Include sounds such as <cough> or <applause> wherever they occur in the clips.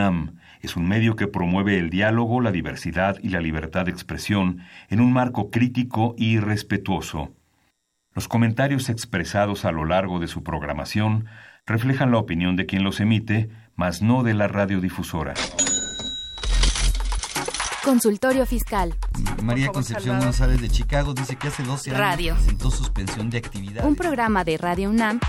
UNAM es un medio que promueve el diálogo, la diversidad y la libertad de expresión en un marco crítico y respetuoso. Los comentarios expresados a lo largo de su programación reflejan la opinión de quien los emite, mas no de la radiodifusora. Consultorio Fiscal. María Concepción González de Chicago dice que hace 12 años Radio. presentó suspensión de actividad. Un programa de Radio UNAM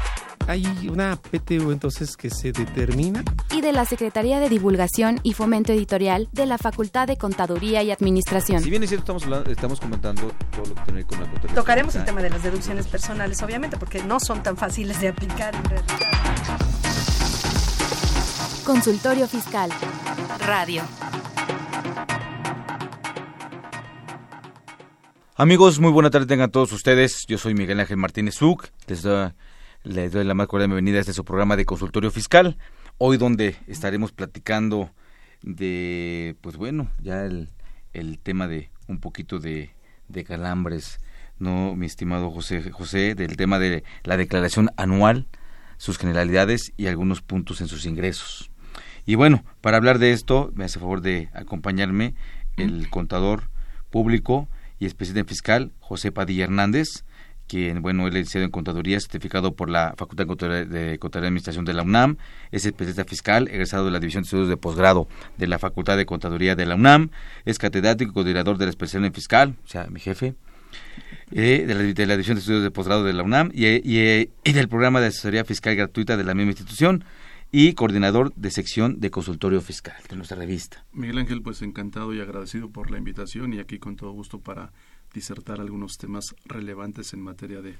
Hay una PTU entonces que se determina. y de la Secretaría de Divulgación y Fomento Editorial de la Facultad de Contaduría y Administración. Si bien es cierto, estamos, hablando- estamos comentando todo lo que tiene que ver con la contabilidad. Tocaremos el tema de las deducciones personales, obviamente, porque no son tan fáciles de aplicar en realidad. Consultorio Fiscal. Radio. Amigos, muy buena tarde tengan todos ustedes. Yo soy Miguel Ángel Martínez Zuc. Les, doy- les doy la más cordial bienvenida a este su programa de consultorio fiscal. Hoy donde estaremos platicando de, pues bueno, ya el, el tema de un poquito de, de calambres, ¿no, mi estimado José, José? Del tema de la declaración anual, sus generalidades y algunos puntos en sus ingresos. Y bueno, para hablar de esto, me hace favor de acompañarme el contador público y especialista fiscal, José Padilla Hernández, quien, bueno, es licenciado en Contaduría, certificado por la Facultad de Contaduría, y Administración de la UNAM, es especialista fiscal, egresado de la División de Estudios de Posgrado de la Facultad de Contaduría de la UNAM, es catedrático y coordinador de la especialidad en fiscal, o sea, mi jefe, eh, de, la, División de Estudios de Posgrado de la UNAM eh, eh, y del programa de asesoría fiscal gratuita de la misma institución y coordinador de sección de consultorio fiscal de nuestra revista. Miguel Ángel, pues encantado y agradecido por la invitación y aquí con todo gusto para disertar algunos temas relevantes en materia de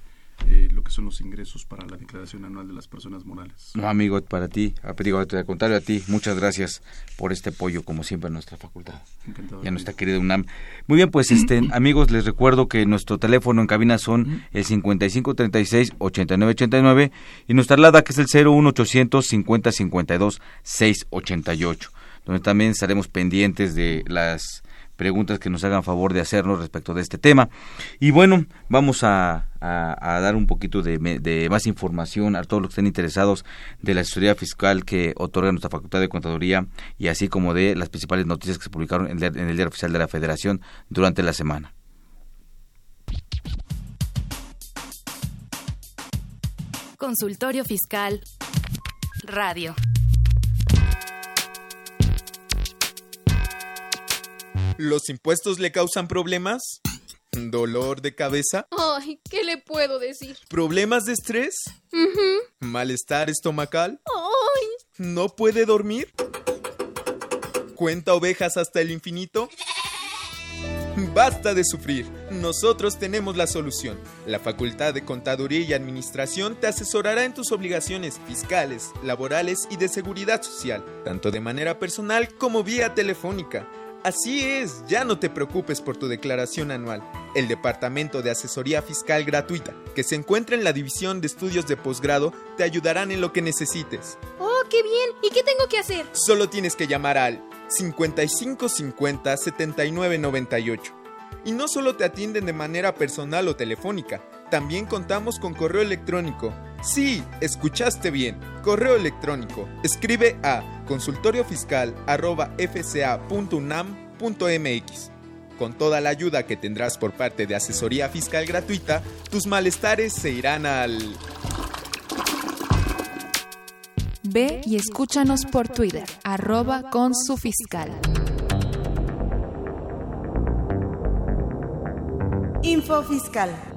eh, lo que son los ingresos para la declaración anual de las personas morales. No, amigo, para ti, digo, al contrario a ti, muchas gracias por este apoyo, como siempre, a nuestra facultad Encantado. y a nuestra querida UNAM. Muy bien, pues, este, <clears throat> amigos, les recuerdo que nuestro teléfono en cabina son el 5536-8989 y nuestra alada que es el 01800 50 52 688, donde también estaremos pendientes de las preguntas que nos hagan favor de hacernos respecto de este tema. Y bueno, vamos a, dar un poquito de, más información a todos los que estén interesados de la asesoría fiscal que otorga nuestra Facultad de Contaduría y así como de las principales noticias que se publicaron en en el diario oficial de la Federación durante la semana. Consultorio Fiscal. Radio. ¿Los impuestos le causan problemas? ¿Dolor de cabeza? Ay, ¿qué le puedo decir? ¿Problemas de estrés? ¿Malestar estomacal? Ay, ¿No puede dormir? ¿Cuenta ovejas hasta el infinito? Basta de sufrir. Nosotros tenemos la solución. La Facultad de Contaduría y Administración te asesorará en tus obligaciones fiscales, laborales y de seguridad social, tanto de manera personal como vía telefónica. Así es, ya no te preocupes por tu declaración anual. El Departamento de Asesoría Fiscal Gratuita, que se encuentra en la División de Estudios de Posgrado, te ayudarán en lo que necesites. oh, qué bien. ¿Y qué tengo que hacer? Solo tienes que llamar al 5550 7998. Y no solo te atienden de manera personal o telefónica, también contamos con correo electrónico. Sí, escuchaste bien, correo electrónico. Escribe a consultoriofiscal.fca.unam.mx. Con toda la ayuda que tendrás por parte de asesoría fiscal gratuita, tus malestares se irán al... Ve y escúchanos por Twitter, arroba con su fiscal. Info Fiscal.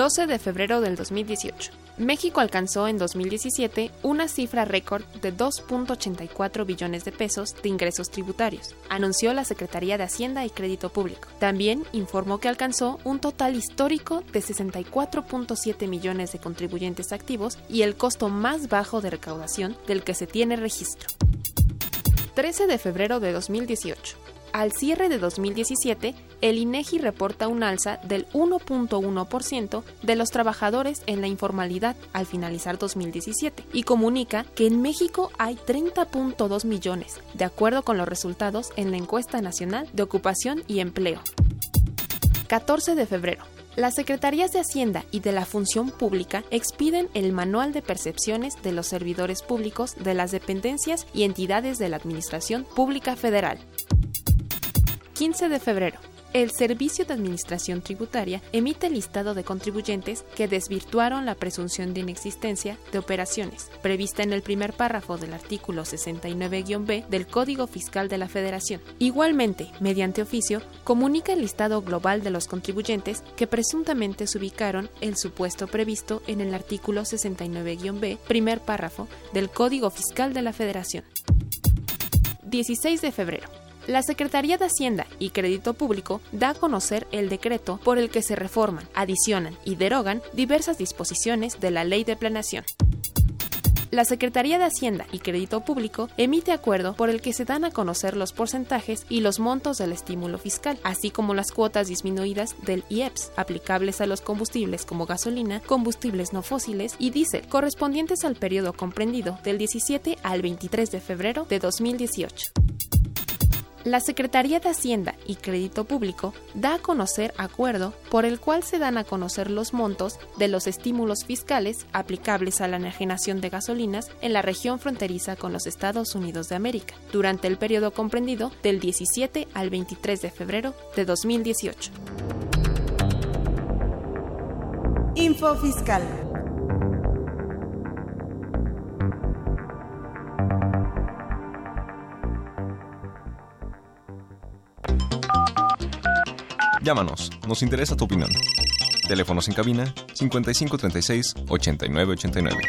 12 de febrero del 2018. México alcanzó en 2017 una cifra récord de 2.84 billones de pesos de ingresos tributarios, anunció la Secretaría de Hacienda y Crédito Público. También informó que alcanzó un total histórico de 64.7 millones de contribuyentes activos y el costo más bajo de recaudación del que se tiene registro. 13 de febrero de 2018. Al cierre de 2017, el INEGI reporta un alza del 1.1% de los trabajadores en la informalidad al finalizar 2017 y comunica que en México hay 30.2 millones, de acuerdo con los resultados en la encuesta nacional de ocupación y empleo. 14 de febrero. Las Secretarías de Hacienda y de la Función Pública expiden el Manual de Percepciones de los Servidores Públicos de las dependencias y entidades de la Administración Pública Federal. 15 de febrero el Servicio de Administración Tributaria emite el listado de contribuyentes que desvirtuaron la presunción de inexistencia de operaciones, prevista en el primer párrafo del artículo 69-B del Código Fiscal de la Federación. Igualmente, mediante oficio, comunica el listado global de los contribuyentes que presuntamente se ubicaron el supuesto previsto en el artículo 69-B, primer párrafo del Código Fiscal de la Federación. 16 de febrero la Secretaría de Hacienda y Crédito Público da a conocer el decreto por el que se reforman, adicionan y derogan diversas disposiciones de la Ley de Planeación. La Secretaría de Hacienda y Crédito Público emite acuerdo por el que se dan a conocer los porcentajes y los montos del estímulo fiscal, así como las cuotas disminuidas del IEPS, aplicables a los combustibles como gasolina, combustibles no fósiles y diésel, correspondientes al periodo comprendido del 17 al 23 de febrero de 2018. La Secretaría de Hacienda y Crédito Público da a conocer acuerdo por el cual se dan a conocer los montos de los estímulos fiscales aplicables a la enajenación de gasolinas en la región fronteriza con los Estados Unidos de América durante el periodo comprendido del 17 al 23 de febrero de 2018. Info Fiscal. Llámanos, nos interesa tu opinión. Teléfonos en cabina 5536 8989.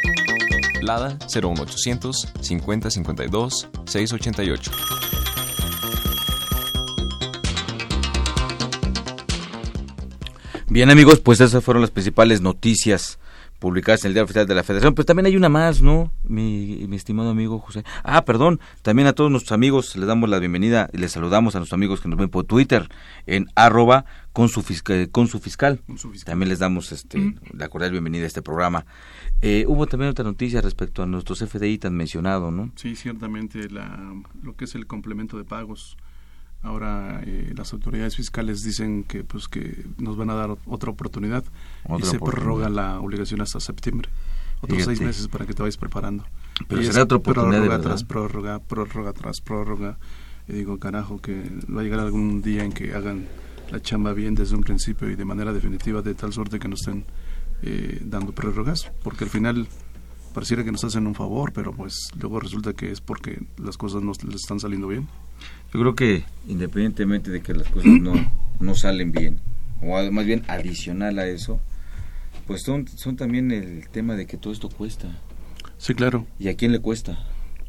Lada 01800 5052 688. Bien amigos, pues esas fueron las principales noticias publicadas en el Diario Oficial de la Federación, pero también hay una más, ¿no? Mi, mi, estimado amigo José. Ah, perdón, también a todos nuestros amigos les damos la bienvenida y les saludamos a nuestros amigos que nos ven por Twitter en arroba con su, con su, fiscal. También les damos este, la cordial bienvenida a este programa. Eh, hubo también otra noticia respecto a nuestros FDI tan mencionado, ¿no? Sí, ciertamente la, lo que es el complemento de pagos Ahora eh, las autoridades fiscales dicen que pues que nos van a dar otra oportunidad y se prorroga la obligación hasta septiembre. Otros seis meses para que te vayas preparando. Pero será otra oportunidad prórroga tras prórroga, prórroga tras prórroga. Y digo, carajo, que va a llegar algún día en que hagan la chamba bien desde un principio y de manera definitiva de tal suerte que nos estén eh, dando prórrogas, porque al final pareciera que nos hacen un favor, pero pues luego resulta que es porque las cosas no les están saliendo bien. Yo creo que independientemente de que las cosas no, <clears throat> no salen bien, o más bien adicional a eso, pues son, son también el tema de que todo esto cuesta. Sí, claro. ¿Y a quién le cuesta?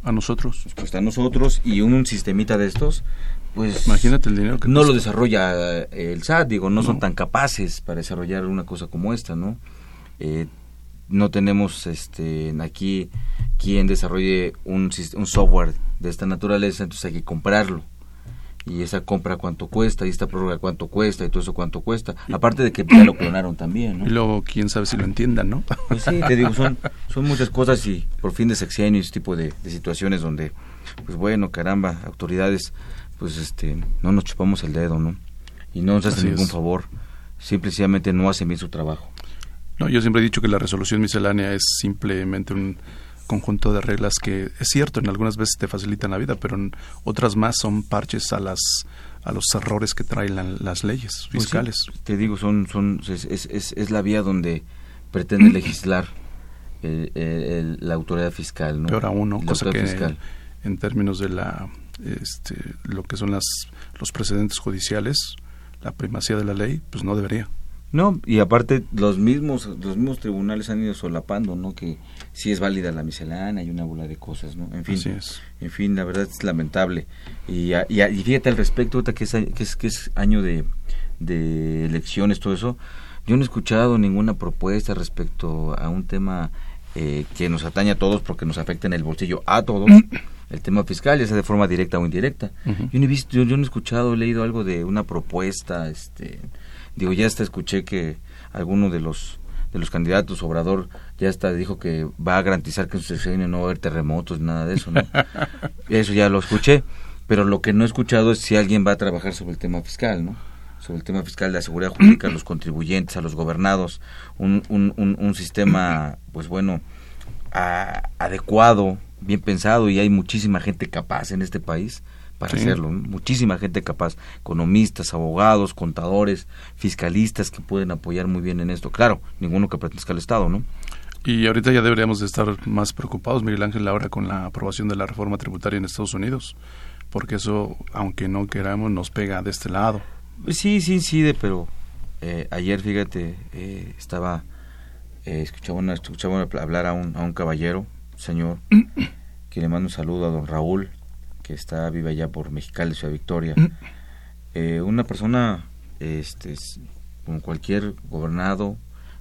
A nosotros. Pues cuesta a nosotros y un, sistemita de estos, pues... Imagínate el dinero que No lo desarrolla el SAT, digo, no, son tan capaces para desarrollar una cosa como esta, ¿no? Eh, no tenemos este aquí quien desarrolle un, un software de esta naturaleza, entonces hay que comprarlo. Y esa compra cuánto cuesta, y esta prórroga cuánto cuesta, y todo eso cuánto cuesta. Aparte de que ya lo clonaron también, ¿no? Y luego, quién sabe si lo entiendan, ¿no? Pues sí, te digo, son, son muchas cosas y por fin de sexenio y ese tipo de, situaciones donde, pues bueno, caramba, autoridades, pues este, no nos chupamos el dedo, ¿no? Y no nos hacen ningún favor, simplemente no hacen bien su trabajo. No, yo siempre he dicho que la resolución miscelánea es simplemente un conjunto de reglas que es cierto en algunas veces te facilitan la vida pero en otras más son parches a las a los errores que traen las leyes pues fiscales te digo son son es, es, es, la vía donde pretende <clears throat> legislar la autoridad fiscal no peor aún ¿no? cosa que fiscal. En, términos de la este, lo que son las los precedentes judiciales la primacía de la ley pues no debería no, y aparte los mismos los mismos tribunales han ido solapando, ¿no? Que si es válida la miscelánea y una bola de cosas, ¿no? En fin, en fin, la verdad es lamentable. Y, y, fíjate al respecto, que es, que es, que es año de, de elecciones, todo eso, yo no he escuchado ninguna propuesta respecto a un tema eh, que nos atañe a todos porque nos afecta en el bolsillo a todos. <clears throat> el tema fiscal, ya sea de forma directa o indirecta. Yo no he visto, yo, yo, no he escuchado, he leído algo de una propuesta, este, Digo, ya hasta escuché que alguno de los de los candidatos, Obrador, ya hasta dijo que va a garantizar que en su sexenio no va a haber terremotos, nada de eso, ¿no? <laughs> eso ya lo escuché, pero lo que no he escuchado es si alguien va a trabajar sobre el tema fiscal, ¿no? sobre el tema fiscal de la seguridad jurídica a los contribuyentes, a los gobernados, un, un, un, sistema, pues bueno, adecuado, bien pensado y hay muchísima gente capaz en este país para hacerlo, muchísima gente capaz, economistas, abogados, contadores, fiscalistas que pueden apoyar muy bien en esto. Claro, ninguno que pertenezca al Estado, ¿no? Y ahorita ya deberíamos de estar más preocupados, Miguel Ángel, ahora con la aprobación de la reforma tributaria en Estados Unidos, porque eso, aunque no queramos, nos pega de este lado. Sí, sí incide, pero eh, ayer, fíjate, eh, estaba, eh, escuchaba, escuchaba hablar a un, a un caballero, señor, que le mando un saludo a don Raúl, que está viva allá por Mexicali, Ciudad Victoria. Eh, una persona, este, como cualquier gobernado,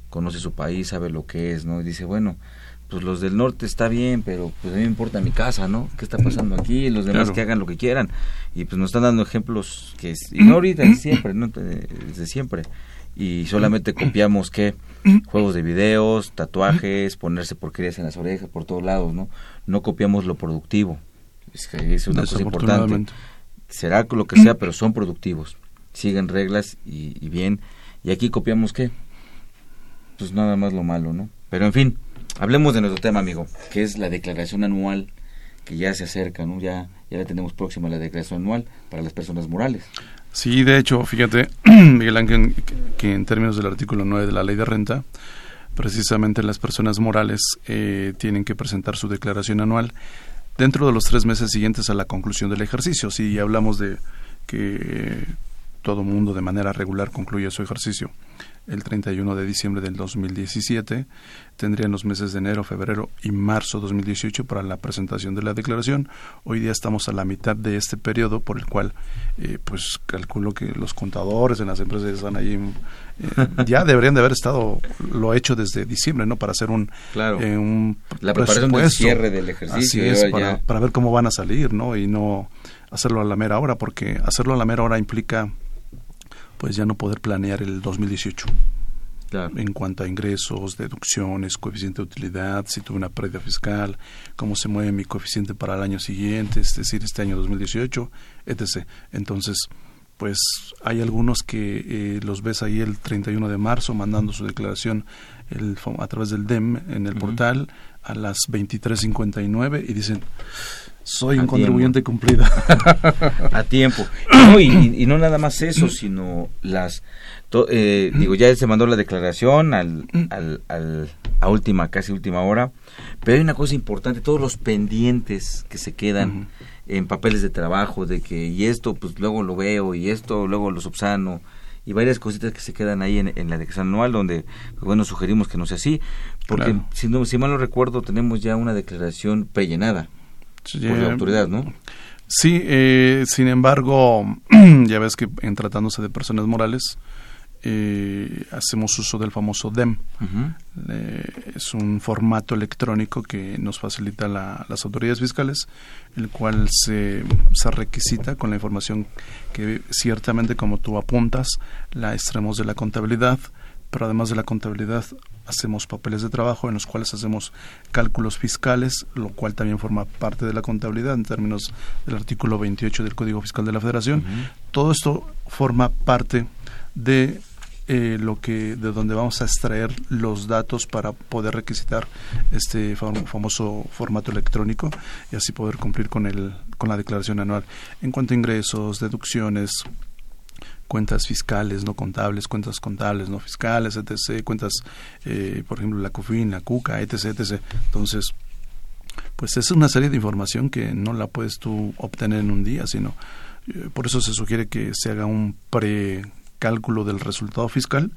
conoce su país, sabe lo que es, ¿no? Y dice, bueno, pues los del norte está bien, pero pues a mí me importa mi casa, ¿no? ¿Qué está pasando aquí? Los demás que hagan lo que quieran. Y pues nos están dando ejemplos que, y no ahorita, siempre, ¿no? Desde siempre. Y solamente copiamos, ¿qué? Juegos de videos, tatuajes, ponerse porquerías en las orejas, por todos lados, ¿no? No copiamos lo productivo. Es, que es una cosa importante. Será lo que sea, pero son productivos. Siguen reglas y, y bien. Y aquí copiamos, ¿qué? Pues nada más lo malo, ¿no? Pero en fin, hablemos de nuestro tema, amigo, que es la declaración anual que ya se acerca, ¿no? Ya, ya la tenemos próxima la declaración anual para las personas morales. Sí, de hecho, fíjate, <clears throat> Miguel Ángel, que en términos del artículo 9 de la ley de renta, precisamente las personas morales eh, tienen que presentar su declaración anual dentro de los tres meses siguientes a la conclusión del ejercicio. Si hablamos de que todo mundo de manera regular concluye su ejercicio el 31 de diciembre del 2017, tendrían los meses de enero, febrero y marzo 2018 para la presentación de la declaración. Hoy día estamos a la mitad de este periodo por el cual eh, pues calculo que los contadores en las empresas están ahí eh, ya deberían de haber estado lo hecho desde diciembre, ¿no? Para hacer un claro. Eh, un la preparación del cierre del ejercicio Así es, para, para ver cómo van a salir, ¿no? Y no hacerlo a la mera hora porque hacerlo a la mera hora implica pues ya no poder planear el 2018. En cuanto a ingresos, deducciones, coeficiente de utilidad, si tuve una pérdida fiscal, cómo se mueve mi coeficiente para el año siguiente, es decir, este año 2018, etc. Entonces, pues hay algunos que eh, los ves ahí el 31 de marzo mandando su declaración el, a través del DEM en el portal a las 23.59 y dicen, soy un contribuyente cumplido. <laughs> a tiempo. y, no nada más eso, sino las... Eh, digo, ya se mandó la declaración al, al, al, a última, casi última hora, pero hay una cosa importante, todos los pendientes que se quedan en papeles de trabajo, de que y esto pues luego lo veo y esto luego lo subsano y varias cositas que se quedan ahí en, la declaración anual donde pues, bueno sugerimos que no sea así porque si no si mal no recuerdo tenemos ya una declaración prellenada por la autoridad, ¿no? Sí, eh, sin embargo, <clears throat> ya ves que en tratándose de personas morales, eh, hacemos uso del famoso DEM. Eh, es un formato electrónico que nos facilita las autoridades fiscales, el cual se, se requisita con la información que ciertamente, como tú apuntas, la extremos de la contabilidad, pero además de la contabilidad hacemos papeles de trabajo en los cuales hacemos cálculos fiscales, lo cual también forma parte de la contabilidad en términos del artículo 28 del Código Fiscal de la Federación. Todo esto forma parte de eh, lo que de donde vamos a extraer los datos para poder requisitar este famoso formato electrónico y así poder cumplir con el con la declaración anual en cuanto a ingresos, deducciones, cuentas fiscales no contables, cuentas contables no fiscales, etc., cuentas, eh, por ejemplo, la COFIN, la CUCA, etc., etc. Entonces, pues es una serie de información que no la puedes tú obtener en un día, sino eh, por eso se sugiere que se haga un precálculo del resultado fiscal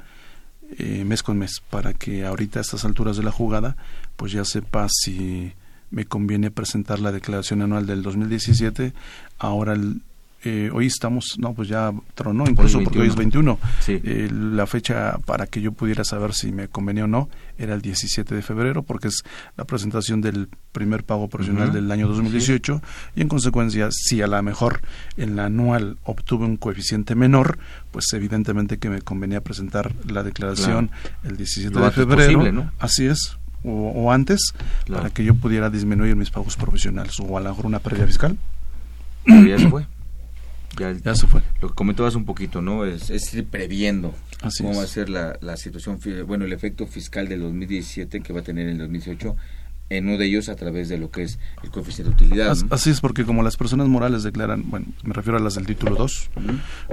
eh, mes con mes, para que ahorita a estas alturas de la jugada, pues ya sepa si me conviene presentar la declaración anual del 2017, ahora el eh, hoy estamos, no, pues ya tronó, incluso porque hoy es 21. Eh, la fecha para que yo pudiera saber si me convenía o no era el 17 de febrero, porque es la presentación del primer pago profesional del año 2018, y en consecuencia, si a lo mejor en la anual obtuve un coeficiente menor, pues evidentemente que me convenía presentar la declaración el 17 de febrero. Así es. O, antes, para que yo pudiera disminuir mis pagos profesionales, o a lo mejor una pérdida fiscal. ya se fue Ya, se fue. Lo que comentabas un poquito, ¿no? Es, es ir previendo Así cómo es. va a ser la, la situación, bueno, el efecto fiscal del 2017 que va a tener en el 2018 en uno de ellos a través de lo que es el coeficiente de utilidad. Así es, porque como las personas morales declaran, bueno, me refiero a las del título 2,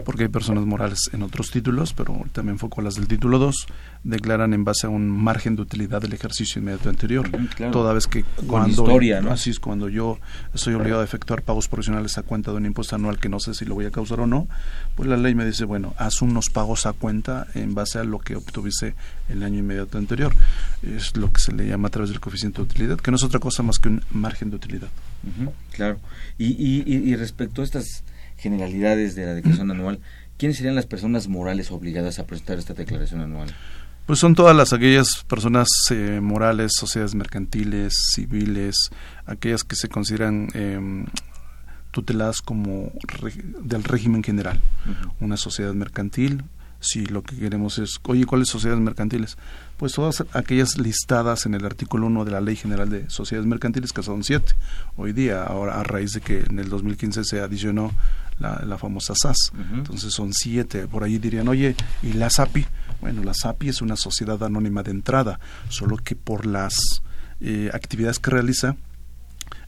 porque hay personas morales en otros títulos, pero me enfoco a las del título 2, declaran en base a un margen de utilidad del ejercicio inmediato anterior. claro. Toda vez que cuando... historia, ¿no? Así es, cuando yo estoy obligado a efectuar pagos provisionales a cuenta de un impuesto anual que no sé si lo voy a causar o no, pues la ley me dice, bueno, haz unos pagos a cuenta en base a lo que obtuviste el año inmediato anterior. Es lo que se le llama a través del coeficiente de utilidad, que no es otra cosa más que un margen de utilidad. Claro. Y, y, y- respecto a estas generalidades de la declaración anual, ¿quiénes serían las personas morales obligadas a presentar esta declaración anual? Pues son todas las aquellas personas eh, morales, sociedades mercantiles, civiles, aquellas que se consideran em, tuteladas como re- del régimen general. Una sociedad mercantil, si lo que queremos es, oye, ¿cuáles sociedades mercantiles? Pues todas aquellas listadas en el artículo 1 de la Ley General de Sociedades Mercantiles, que son siete hoy día, ahora a raíz de que en el 2015 se adicionó la, la famosa SAS. Entonces son siete. Por ahí dirían, oye, ¿y la SAPI? Bueno, la SAPI es una sociedad anónima de entrada, solo que por las eh, actividades que realiza,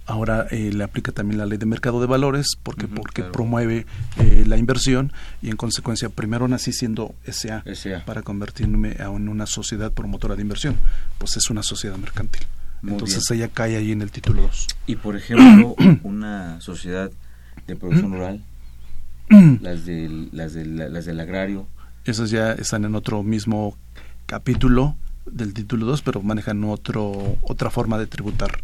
ahora eh, le aplica también la ley de mercado de valores porque porque promueve eh, la inversión y en consecuencia primero nací siendo SA, SA. para convertirme a- en una sociedad promotora de inversión. Pues es una sociedad mercantil. Muy entonces bien. ella cae ahí en el título 2 Y por ejemplo, <clears throat> una sociedad de producción rural, las del, las del, las del agrario, esas ya están en otro mismo capítulo del título 2 pero manejan otro otra forma de tributar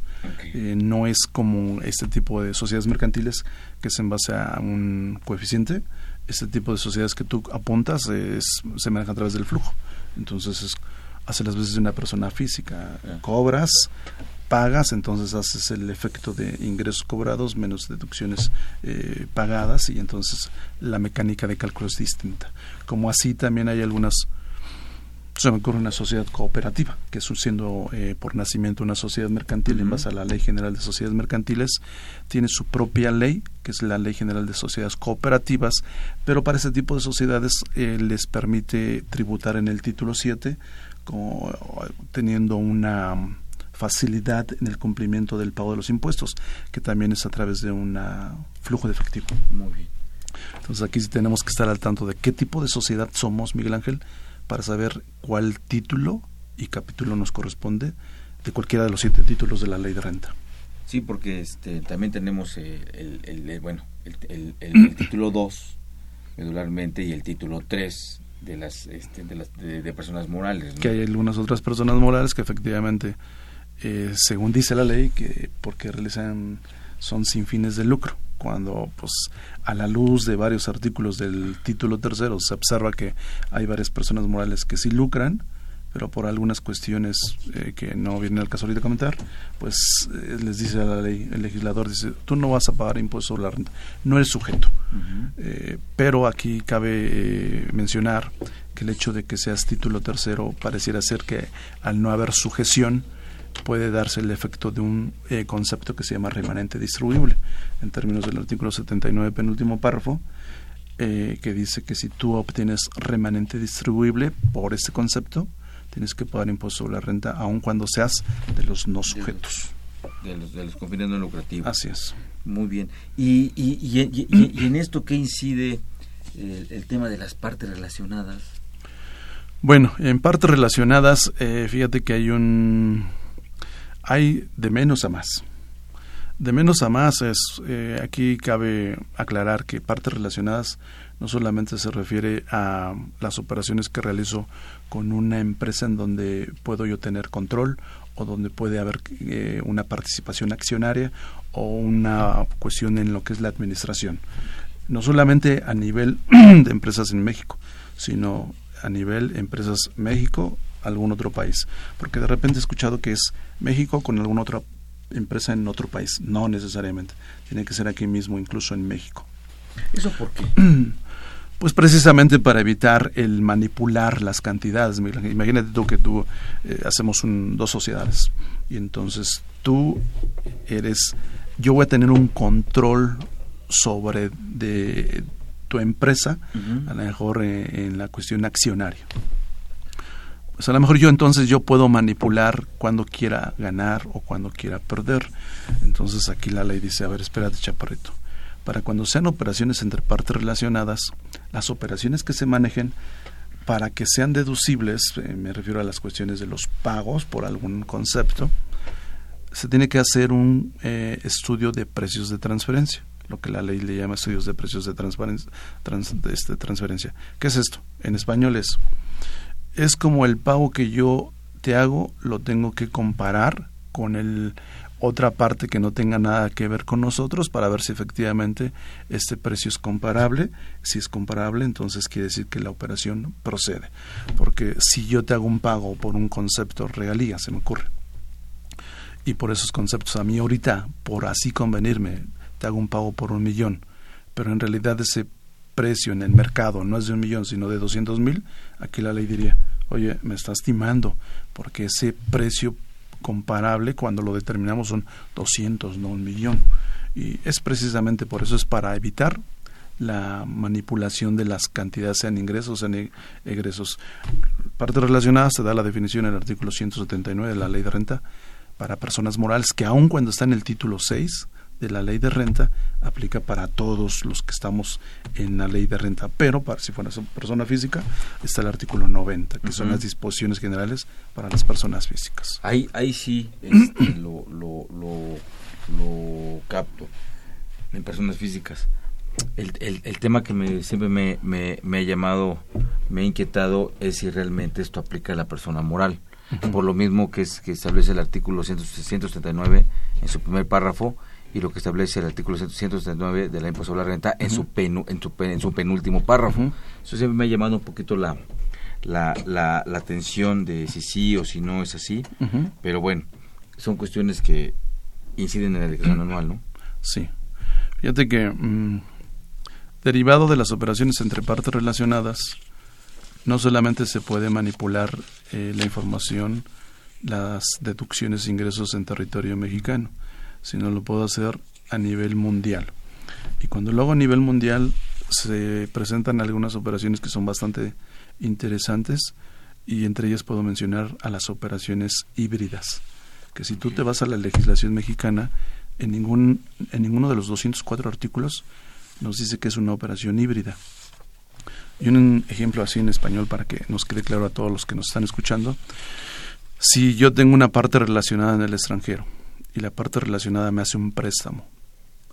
Eh, no es como este tipo de sociedades mercantiles que es en base a un coeficiente. Este tipo de sociedades que tú apuntas es, se maneja a través del flujo. Entonces es, hace las veces de una persona física. Cobras pagas entonces haces el efecto de ingresos cobrados menos deducciones eh, pagadas y entonces la mecánica de cálculo es distinta. Como así también hay algunas se me ocurre una sociedad cooperativa, que es siendo eh, por nacimiento una sociedad mercantil en base a la Ley General de Sociedades Mercantiles, tiene su propia ley, que es la Ley General de Sociedades Cooperativas, pero para ese tipo de sociedades eh, les permite tributar en el título 7, como, teniendo una facilidad en el cumplimiento del pago de los impuestos, que también es a través de un flujo de efectivo. Muy bien. Entonces aquí sí tenemos que estar al tanto de qué tipo de sociedad somos, Miguel Ángel, para saber cuál título y capítulo nos corresponde de cualquiera de los siete títulos de la ley de renta. Sí, porque este, también tenemos eh, el, el- el- bueno, el, <clears throat> título 2 medularmente y el título 3 de las, este, de, las de, de personas morales. ¿no? Que hay algunas otras personas morales que efectivamente, eh, según dice la ley, que porque realizan son sin fines de lucro. Cuando, pues, a la luz de varios artículos del título tercero se observa que hay varias personas morales que sí lucran, pero por algunas cuestiones eh, que no viene al caso ahorita comentar, pues eh, les dice a la ley, el legislador dice, tú no vas a pagar impuesto sobre la renta, no eres sujeto. Eh, pero aquí cabe eh, mencionar que el hecho de que seas título tercero pareciera ser que al no haber sujeción puede darse el efecto de un eh, concepto que se llama remanente distribuible en términos del artículo 79 penúltimo párrafo eh, que dice que si tú obtienes remanente distribuible por este concepto tienes que pagar impuesto sobre la renta aun cuando seas de los no sujetos De los, de los con fines no lucrativos. Así es. Muy bien. ¿Y, y, y, y- y- y en esto qué incide el, el tema de las partes relacionadas? Bueno, en partes relacionadas, eh, fíjate que hay un hay de menos a más. De menos a más es eh, aquí cabe aclarar que partes relacionadas no solamente se refiere a las operaciones que realizo con una empresa en donde puedo yo tener control o donde puede haber eh, una participación accionaria o una cuestión en lo que es la administración. No solamente a nivel <clears throat> de empresas en México, sino a nivel empresas México, algún otro país. Porque de repente he escuchado que es México con alguna otra empresa en otro país. No necesariamente. Tiene que ser aquí mismo, incluso en México. ¿Eso por qué? <clears throat> Pues precisamente para evitar el manipular las cantidades. Imagínate tú que tú eh, hacemos un, dos sociedades y entonces tú eres, yo voy a tener un control sobre de tu empresa, a lo mejor eh, en la cuestión accionaria. Pues a lo mejor yo entonces yo puedo manipular cuando quiera ganar o cuando quiera perder. Entonces aquí la ley dice, a ver, espérate, chaparrito. Para cuando sean operaciones entre partes relacionadas, las operaciones que se manejen para que sean deducibles, eh, me refiero a las cuestiones de los pagos por algún concepto, se tiene que hacer un eh, estudio de precios de transferencia, lo que la ley le llama estudios de precios de, este, transferencia. ¿Qué es esto? En español es, es como el pago que yo te hago, lo tengo que comparar con el otra parte que no tenga nada que ver con nosotros para ver si efectivamente este precio es comparable. Si es comparable, entonces quiere decir que la operación procede. Porque si yo te hago un pago por un concepto regalía, se me ocurre, y por esos conceptos a mí ahorita, por así convenirme, te hago un pago por un millón, pero en realidad ese precio en el mercado no es de un millón, sino de doscientos mil, aquí la ley diría, oye, me estás timando, porque ese precio comparable cuando lo determinamos son 200, no un millón. Y es precisamente por eso, es para evitar la manipulación de las cantidades, sean ingresos, sean egresos. Parte relacionada se da la definición en el artículo 179 de la ley de renta para personas morales, que aun cuando está en el título 6 de la ley de renta, aplica para todos los que estamos en la ley de renta, pero para si fuera persona física está el artículo 90, que son las disposiciones generales para las personas físicas. Ahí, ahí sí este, <clears throat> lo, lo, lo, capto en personas físicas. El, el, el tema que me, siempre me, me, me, ha llamado, me ha inquietado es si realmente esto aplica a la persona moral. Por lo mismo que, es, que establece el artículo 179 en su primer párrafo, y lo que establece el artículo 179 de la impuesto a la renta en, su en, su en su penúltimo párrafo. Eso siempre me ha llamado un poquito la, la, de si sí o si no es así, pero bueno, son cuestiones que inciden en la declaración anual, ¿no? Sí. Fíjate que mm, derivado de las operaciones entre partes relacionadas, no solamente se puede manipular eh, la información, las deducciones e ingresos en territorio mexicano, sino lo puedo hacer a nivel mundial. Y cuando lo hago a nivel mundial se presentan algunas operaciones que son bastante interesantes y entre ellas puedo mencionar a las operaciones híbridas, que si tú te vas a la legislación mexicana, en, ningún, en ninguno de los 204 artículos nos dice que es una operación híbrida. Y un ejemplo así en español para que nos quede claro a todos los que nos están escuchando. Si yo tengo una parte relacionada en el extranjero, y la parte relacionada me hace un préstamo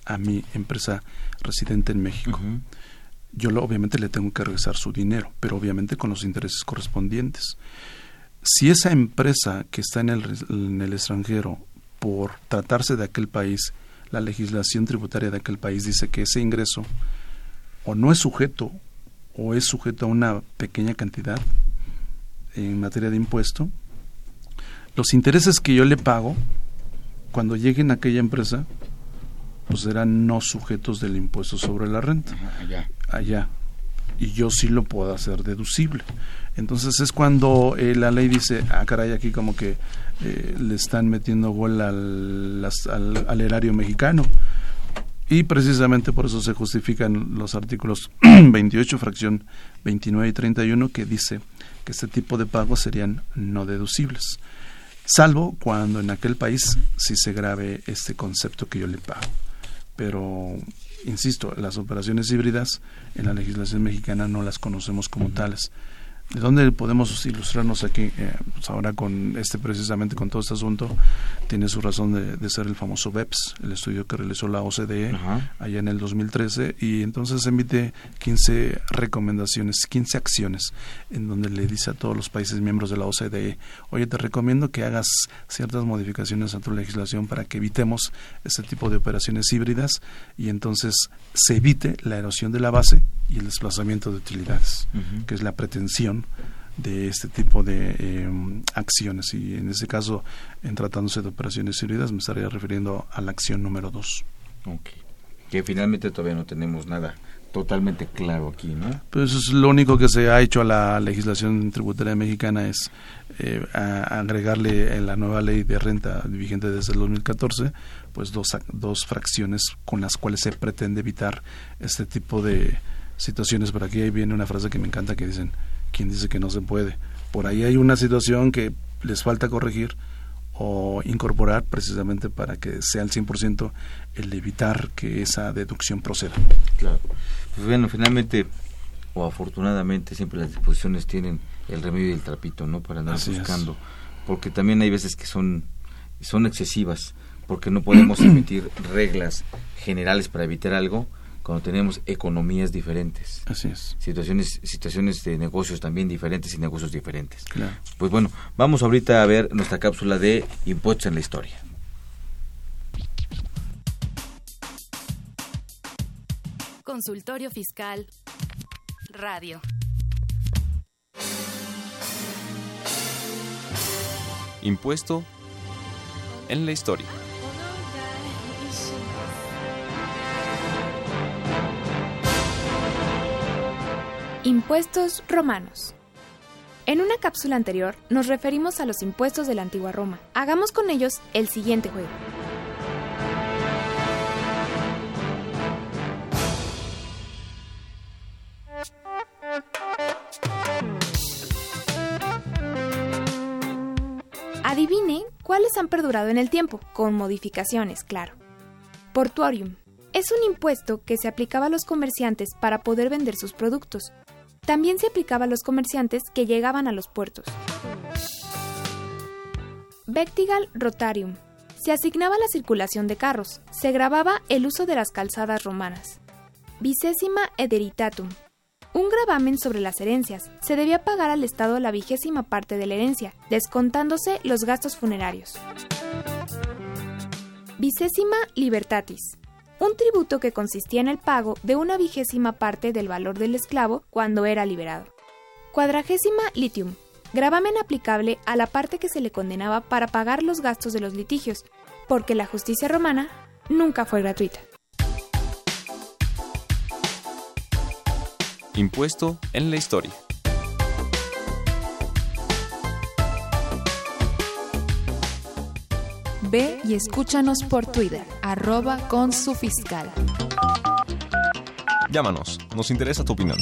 a mi empresa residente en México. Yo lo, obviamente le tengo que regresar su dinero, pero obviamente con los intereses correspondientes. Si esa empresa que está en el, en el extranjero, por tratarse de aquel país, la legislación tributaria de aquel país dice que ese ingreso o no es sujeto o es sujeto a una pequeña cantidad en materia de impuesto, los intereses que yo le pago cuando lleguen a aquella empresa, pues serán no sujetos del impuesto sobre la renta. allá. Allá. Y yo sí lo puedo hacer deducible. Entonces es cuando eh, la ley dice, ah, caray, aquí como que eh, le están metiendo gol al, al, erario mexicano. Y precisamente por eso se justifican los artículos <clears throat> 28, fracción 29 y 31, que dice que este tipo de pagos serían no deducibles salvo cuando en aquel país sí se grabe este concepto que yo le pago. Pero, insisto, las operaciones híbridas en la legislación mexicana no las conocemos como tales. ¿De dónde podemos ilustrarnos aquí? Eh, pues ahora con este precisamente con todo este asunto tiene su razón de, ser el famoso BEPS, el estudio que realizó la OCDE allá en el 2013 y entonces emite 15 recomendaciones, 15 acciones en donde le dice a todos los países miembros de la OCDE, oye, te recomiendo que hagas ciertas modificaciones a tu legislación para que evitemos este tipo de operaciones híbridas y entonces se evite la erosión de la base y el desplazamiento de utilidades, que es la pretensión de este tipo de eh, acciones. Y en este caso, en tratándose de operaciones híbridas, me estaría refiriendo a la acción número dos. Que finalmente todavía no tenemos nada totalmente claro aquí, ¿no? Pues es lo único que se ha hecho a la legislación tributaria mexicana es eh, agregarle en la nueva ley de renta vigente desde el 2014, pues dos, dos fracciones con las cuales se pretende evitar este tipo de situaciones, por aquí viene una frase que me encanta que dicen, ¿quién dice que no se puede? Por ahí hay una situación que les falta corregir o incorporar precisamente para que sea al 100% el evitar que esa deducción proceda. Claro. Pues bueno, finalmente o afortunadamente siempre las disposiciones tienen el remedio y el trapito, ¿no? Para andar buscando. Porque también hay veces que son, son excesivas, porque no podemos <clears throat> emitir reglas generales para evitar algo cuando tenemos economías diferentes. Así es. Situaciones, situaciones de negocios también diferentes y negocios diferentes. Claro. Pues bueno, vamos ahorita a ver nuestra cápsula de impuestos en la historia. Consultorio Fiscal Radio. Impuesto en la historia. Impuestos romanos. En una cápsula anterior nos referimos a los impuestos de la antigua Roma. Hagamos con ellos el siguiente juego. Adivine cuáles han perdurado en el tiempo, con modificaciones, claro. Portuarium. Es un impuesto que se aplicaba a los comerciantes para poder vender sus productos. También se aplicaba a los comerciantes que llegaban a los puertos. Vectigal Rotarium. Se asignaba la circulación de carros. Se grababa el uso de las calzadas romanas. Vicésima Ederitatum. Un gravamen sobre las herencias. Se debía pagar al Estado la vigésima parte de la herencia, descontándose los gastos funerarios. Vicésima Libertatis. Un tributo que consistía en el pago de una vigésima parte del valor del esclavo cuando era liberado. Cuadragésima Litium. Gravamen aplicable a la parte que se le condenaba para pagar los gastos de los litigios, porque la justicia romana nunca fue gratuita. Impuesto en la historia. Ve y escúchanos por Twitter, arroba con su fiscal. Llámanos, nos interesa tu opinión.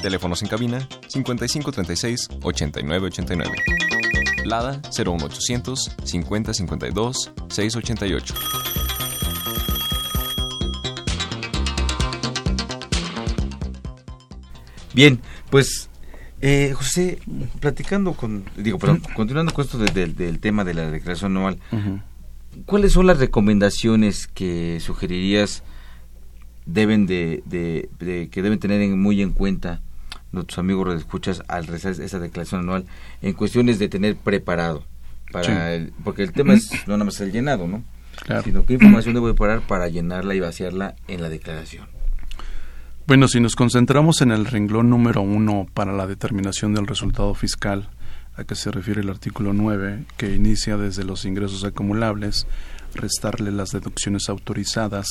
Teléfonos en cabina 5536 8989. Lada 01800 5052 688. Bien, pues eh, José, platicando con, digo, perdón, continuando con esto del tema de la declaración anual, ¿cuáles son las recomendaciones que sugerirías deben de, que deben tener muy en cuenta nuestros amigos escuchas al realizar esa declaración anual en cuestiones de tener preparado para el, porque el tema es no nada más el llenado, ¿no? Sino qué información debo preparar para llenarla y vaciarla en la declaración. Bueno, si nos concentramos en el renglón número uno para la determinación del resultado fiscal, a que se refiere el artículo 9, que inicia desde los ingresos acumulables, restarle las deducciones autorizadas,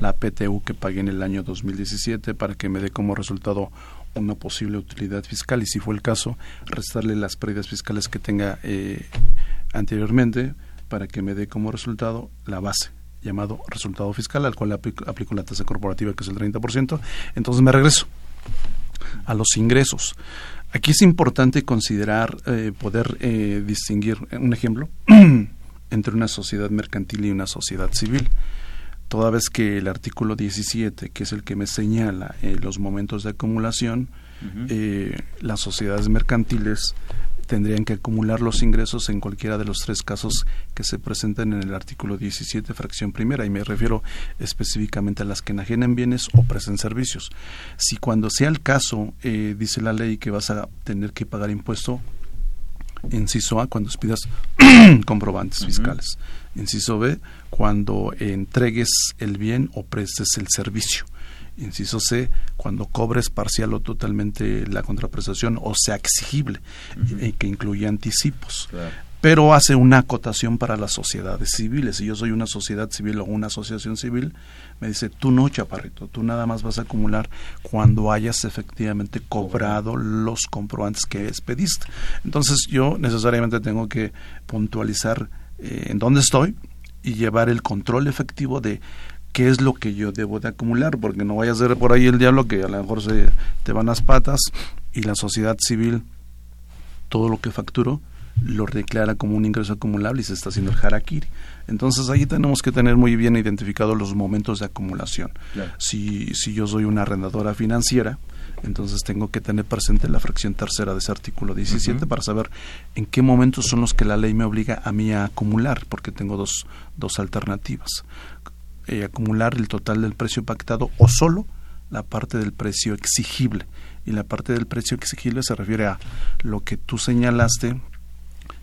la PTU que pagué en el año 2017 para que me dé como resultado una posible utilidad fiscal y si fue el caso, restarle las pérdidas fiscales que tenga eh, anteriormente para que me dé como resultado la base llamado resultado fiscal, al cual aplico, la tasa corporativa, que es el 30%. Entonces me regreso a los ingresos. Aquí es importante considerar, eh, poder eh, distinguir, un ejemplo, <clears throat> entre una sociedad mercantil y una sociedad civil. Toda vez que el artículo 17, que es el que me señala eh, los momentos de acumulación, las sociedades mercantiles tendrían que acumular los ingresos en cualquiera de los tres casos que se presentan en el artículo 17, fracción primera, y me refiero específicamente a las que enajenen bienes o presten servicios. Si cuando sea el caso, eh, dice la ley que vas a tener que pagar impuesto, inciso A, cuando pidas <clears throat> comprobantes fiscales. Inciso B, cuando entregues el bien o prestes el servicio inciso C, cuando cobres parcial o totalmente la contraprestación o sea exigible, y que incluye anticipos. Pero hace una acotación para las sociedades civiles. Si yo soy una sociedad civil o una asociación civil, me dice, tú no, chaparrito, tú nada más vas a acumular cuando hayas efectivamente cobrado los comprobantes que expediste. Entonces yo necesariamente tengo que puntualizar eh, en dónde estoy y llevar el control efectivo de qué es lo que yo debo de acumular, porque no vaya a ser por ahí el diablo que a lo mejor se te van las patas y la sociedad civil todo lo que facturó lo declara como un ingreso acumulable y se está haciendo el harakiri. Entonces ahí tenemos que tener muy bien identificados los momentos de acumulación. Si, si yo soy una arrendadora financiera, entonces tengo que tener presente la fracción tercera de ese artículo 17 para saber en qué momentos son los que la ley me obliga a mí a acumular, porque tengo dos, dos alternativas. Eh, acumular el total del precio pactado o solo la parte del precio exigible. Y la parte del precio exigible se refiere a lo que tú señalaste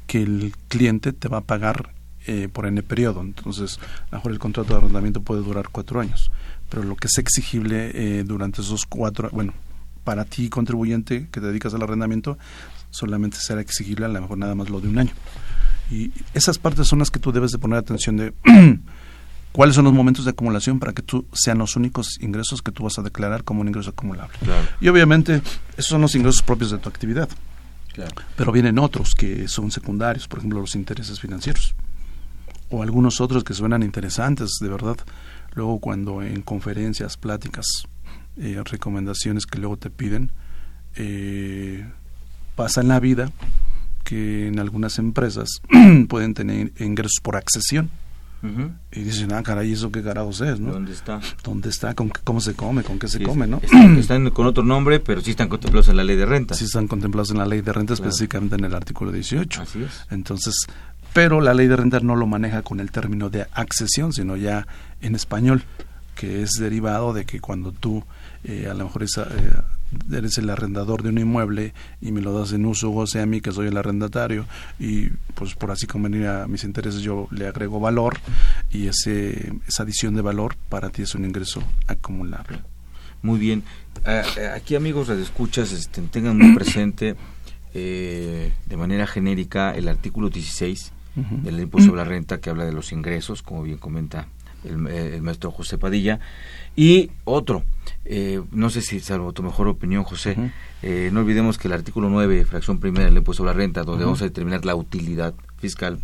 que el cliente te va a pagar eh, por N periodo. Entonces, a lo mejor el contrato de arrendamiento puede durar cuatro años, pero lo que es exigible eh, durante esos cuatro, bueno, para ti contribuyente que te dedicas al arrendamiento, solamente será exigible a lo mejor nada más lo de un año. Y esas partes son las que tú debes de poner atención de <clears throat> cuáles son los momentos de acumulación para que tú sean los únicos ingresos que tú vas a declarar como un ingreso acumulable. Y obviamente esos son los ingresos propios de tu actividad. Pero vienen otros que son secundarios, por ejemplo los intereses financieros o algunos otros que suenan interesantes, de verdad. Luego cuando en conferencias, pláticas, eh, recomendaciones que luego te piden, eh, pasa en la vida que en algunas empresas <clears throat> pueden tener ingresos por accesión. Y dicen, ah, caray, ¿eso qué carajos es? ¿no? ¿Dónde está? ¿Dónde está? ¿Con ¿Cómo se come? ¿Con qué se come? ¿no? Están, con otro nombre, pero sí están contemplados en la ley de renta. Sí están contemplados en la ley de renta, específicamente en el artículo 18. Así es. Entonces, pero la ley de renta no lo maneja con el término de accesión, sino ya en español, que es derivado de que cuando tú eh, a lo mejor esa, eh, eres el arrendador de un inmueble y me lo das en uso goce a mí que soy el arrendatario y pues por así convenir a mis intereses yo le agrego valor y ese esa adición de valor para ti es un ingreso acumulable. Muy bien. aquí amigos de escuchas este, tengan muy presente eh, de manera genérica el artículo 16 del impuesto sobre la renta que habla de los ingresos, como bien comenta el, el maestro José Padilla. Y otro, eh, no sé si salvo tu mejor opinión, José, eh, no olvidemos que el artículo 9, fracción primera del impuesto a la renta, donde vamos a determinar la utilidad fiscal,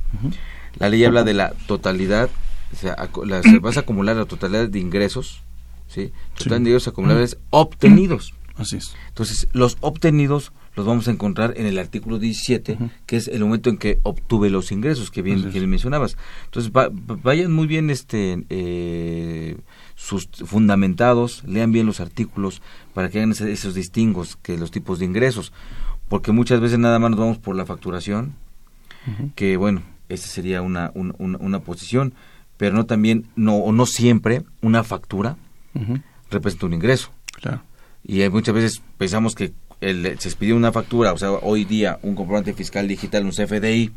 la ley habla de la totalidad, o sea, se vas a acumular la totalidad de ingresos, ¿sí? Total de ingresos acumulables obtenidos. Así es. Entonces, los obtenidos los vamos a encontrar en el artículo 17, que es el momento en que obtuve los ingresos que bien, que mencionabas. Entonces, vayan muy bien este eh, sus fundamentados, lean bien los artículos para que hagan esos distingos que los tipos de ingresos, porque muchas veces nada más nos vamos por la facturación, que bueno, esa sería una, una posición, pero no también, no, o no siempre, una factura representa un ingreso. Claro. Y muchas veces pensamos que el, se expidió una factura, o sea, hoy día un comprobante fiscal digital, un CFDI,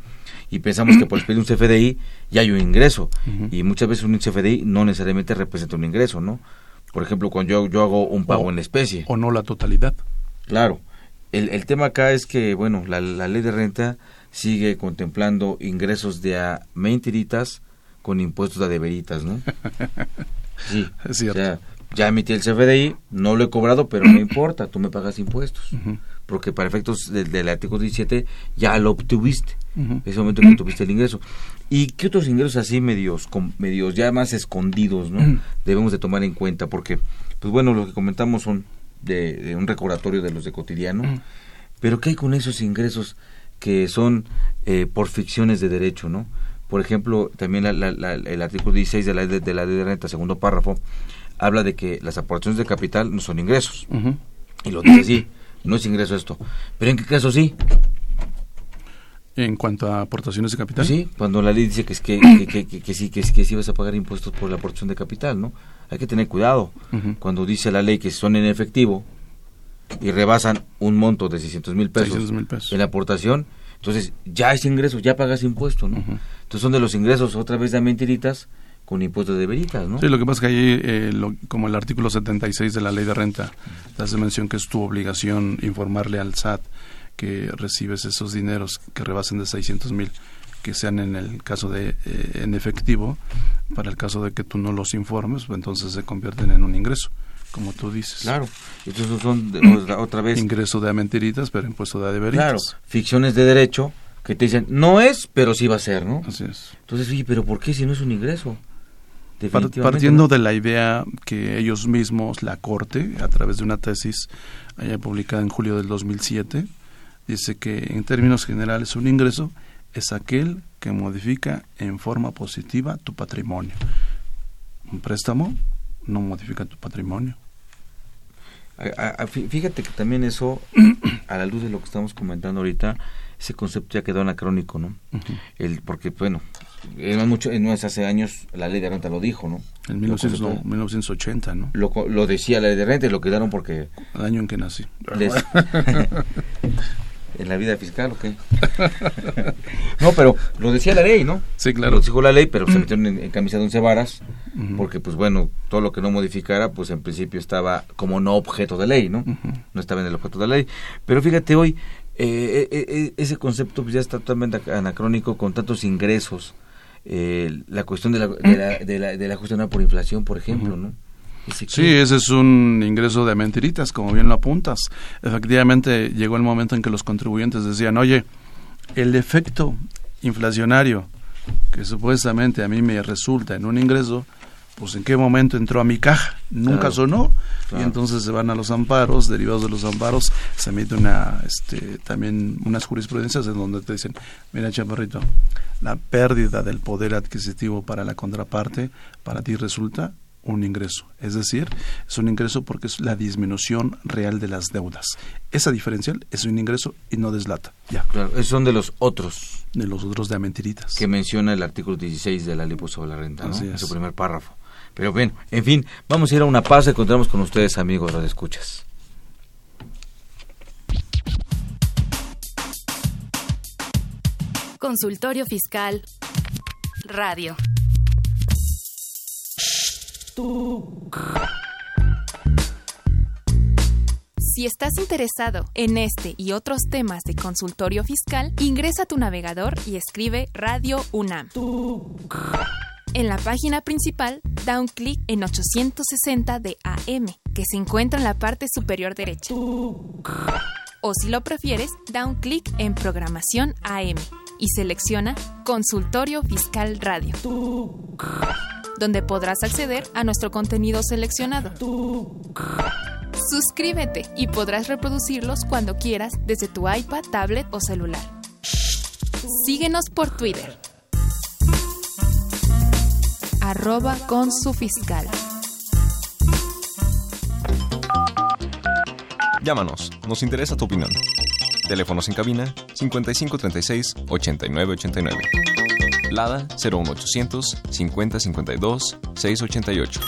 y pensamos que por expedir un CFDI ya hay un ingreso. Y muchas veces un CFDI no necesariamente representa un ingreso, ¿no? Por ejemplo, cuando yo, yo hago un pago en especie. O no la totalidad. Claro. El, el tema acá es que, bueno, la, la, ley de renta sigue contemplando ingresos de a mentiritas con impuestos de deberitas, ¿no? <laughs> Sí, es cierto ya emití el CFDI, no lo he cobrado, pero no importa, tú me pagas impuestos. Porque para efectos del, artículo 17 ya lo obtuviste, ese momento que obtuviste el ingreso. ¿Y qué otros ingresos así medios, medios ya más escondidos no debemos de tomar en cuenta? Porque, pues bueno, lo que comentamos son de, un recordatorio de los de cotidiano, pero ¿qué hay con esos ingresos que son eh, por ficciones de derecho, no? Por ejemplo, también el artículo 16 de la, de la ley de renta, segundo párrafo, habla de que las aportaciones de capital no son ingresos. Y lo dice así, no es ingreso esto. Pero ¿en qué caso sí? En cuanto a aportaciones de capital. Sí, cuando la ley dice que, es que, que, que, sí, que, sí vas a pagar impuestos por la aportación de capital, ¿no? Hay que tener cuidado. Cuando dice la ley que son en efectivo y rebasan un monto de 600 mil pesos, pesos, en la aportación, entonces ya es ingreso, ya pagas impuesto, ¿no? Entonces son de los ingresos otra vez de mentiritas con impuestos de veritas, ¿no? Sí, lo que pasa es que ahí, eh, como el artículo 76 de la ley de renta, hace mención que es tu obligación informarle al SAT que recibes esos dineros que rebasen de 600 mil, que sean en el caso de eh, en efectivo, para el caso de que tú no los informes, pues entonces se convierten en un ingreso como tú dices. Claro, entonces son otra vez ingreso de mentiritas, pero impuesto de veritas. Claro, ficciones de derecho que te dicen no es, pero sí va a ser, ¿no? Así es. Entonces, oye, pero ¿por qué si no es un ingreso? Partiendo de la idea que ellos mismos, la Corte, a través de una tesis haya publicada en julio del 2007, dice que en términos generales un ingreso es aquel que modifica en forma positiva tu patrimonio. Un préstamo no modifica tu patrimonio. Fíjate que también eso, a la luz de lo que estamos comentando ahorita, ese concepto ya quedó anacrónico, ¿no? el, porque, bueno, no, mucho, es hace años la ley de renta lo dijo, ¿no? En 1980, ¿no? Lo, lo decía la ley de renta y lo quedaron porque... El año en que nací. <laughs> ¿En la vida fiscal o qué? <laughs> no, pero lo decía la ley, ¿no? Sí, claro. Lo dijo la ley, pero se metieron en, camisa de once varas, porque, pues bueno, todo lo que no modificara, pues en principio estaba como no objeto de ley, ¿no? No estaba en el objeto de ley. Pero fíjate, hoy eh, eh, eh, ese concepto pues, ya está totalmente anacrónico con tantos ingresos. la cuestión de la, de la, de la, ajuste por inflación, por ejemplo, ¿no? sí, ese es un ingreso de mentiritas, como bien lo apuntas. Efectivamente, llegó el momento en que los contribuyentes decían, oye, el efecto inflacionario que supuestamente a mí me resulta en un ingreso, pues en qué momento entró a mi caja, nunca sonó, y entonces se van a los amparos, derivados de los amparos, se emite una, este, también unas jurisprudencias en donde te dicen, mira chaparrito, la pérdida del poder adquisitivo para la contraparte, para ti resulta un ingreso, es decir, es un ingreso porque es la disminución real de las deudas. Esa diferencial es un ingreso y no deslata. Ya. Claro, esos son de los otros. De los otros de mentiritas. Que menciona el artículo 16 de la ley sobre la renta, ¿no? En su primer párrafo. Pero bien, en fin, vamos a ir a una pausa y encontramos con ustedes, amigos de escuchas. Consultorio Fiscal Radio. Si estás interesado en este y otros temas de consultorio fiscal, ingresa a tu navegador y escribe Radio UNAM. En la página principal, da un clic en 860 de AM, que se encuentra en la parte superior derecha. O si lo prefieres, da un clic en Programación AM y selecciona Consultorio Fiscal Radio donde podrás acceder a nuestro contenido seleccionado. Suscríbete y podrás reproducirlos cuando quieras desde tu iPad, tablet o celular. Síguenos por Twitter. Arroba con su fiscal. Llámanos, nos interesa tu opinión. Teléfonos en cabina 5536 8989. Lada 01800 5052 688.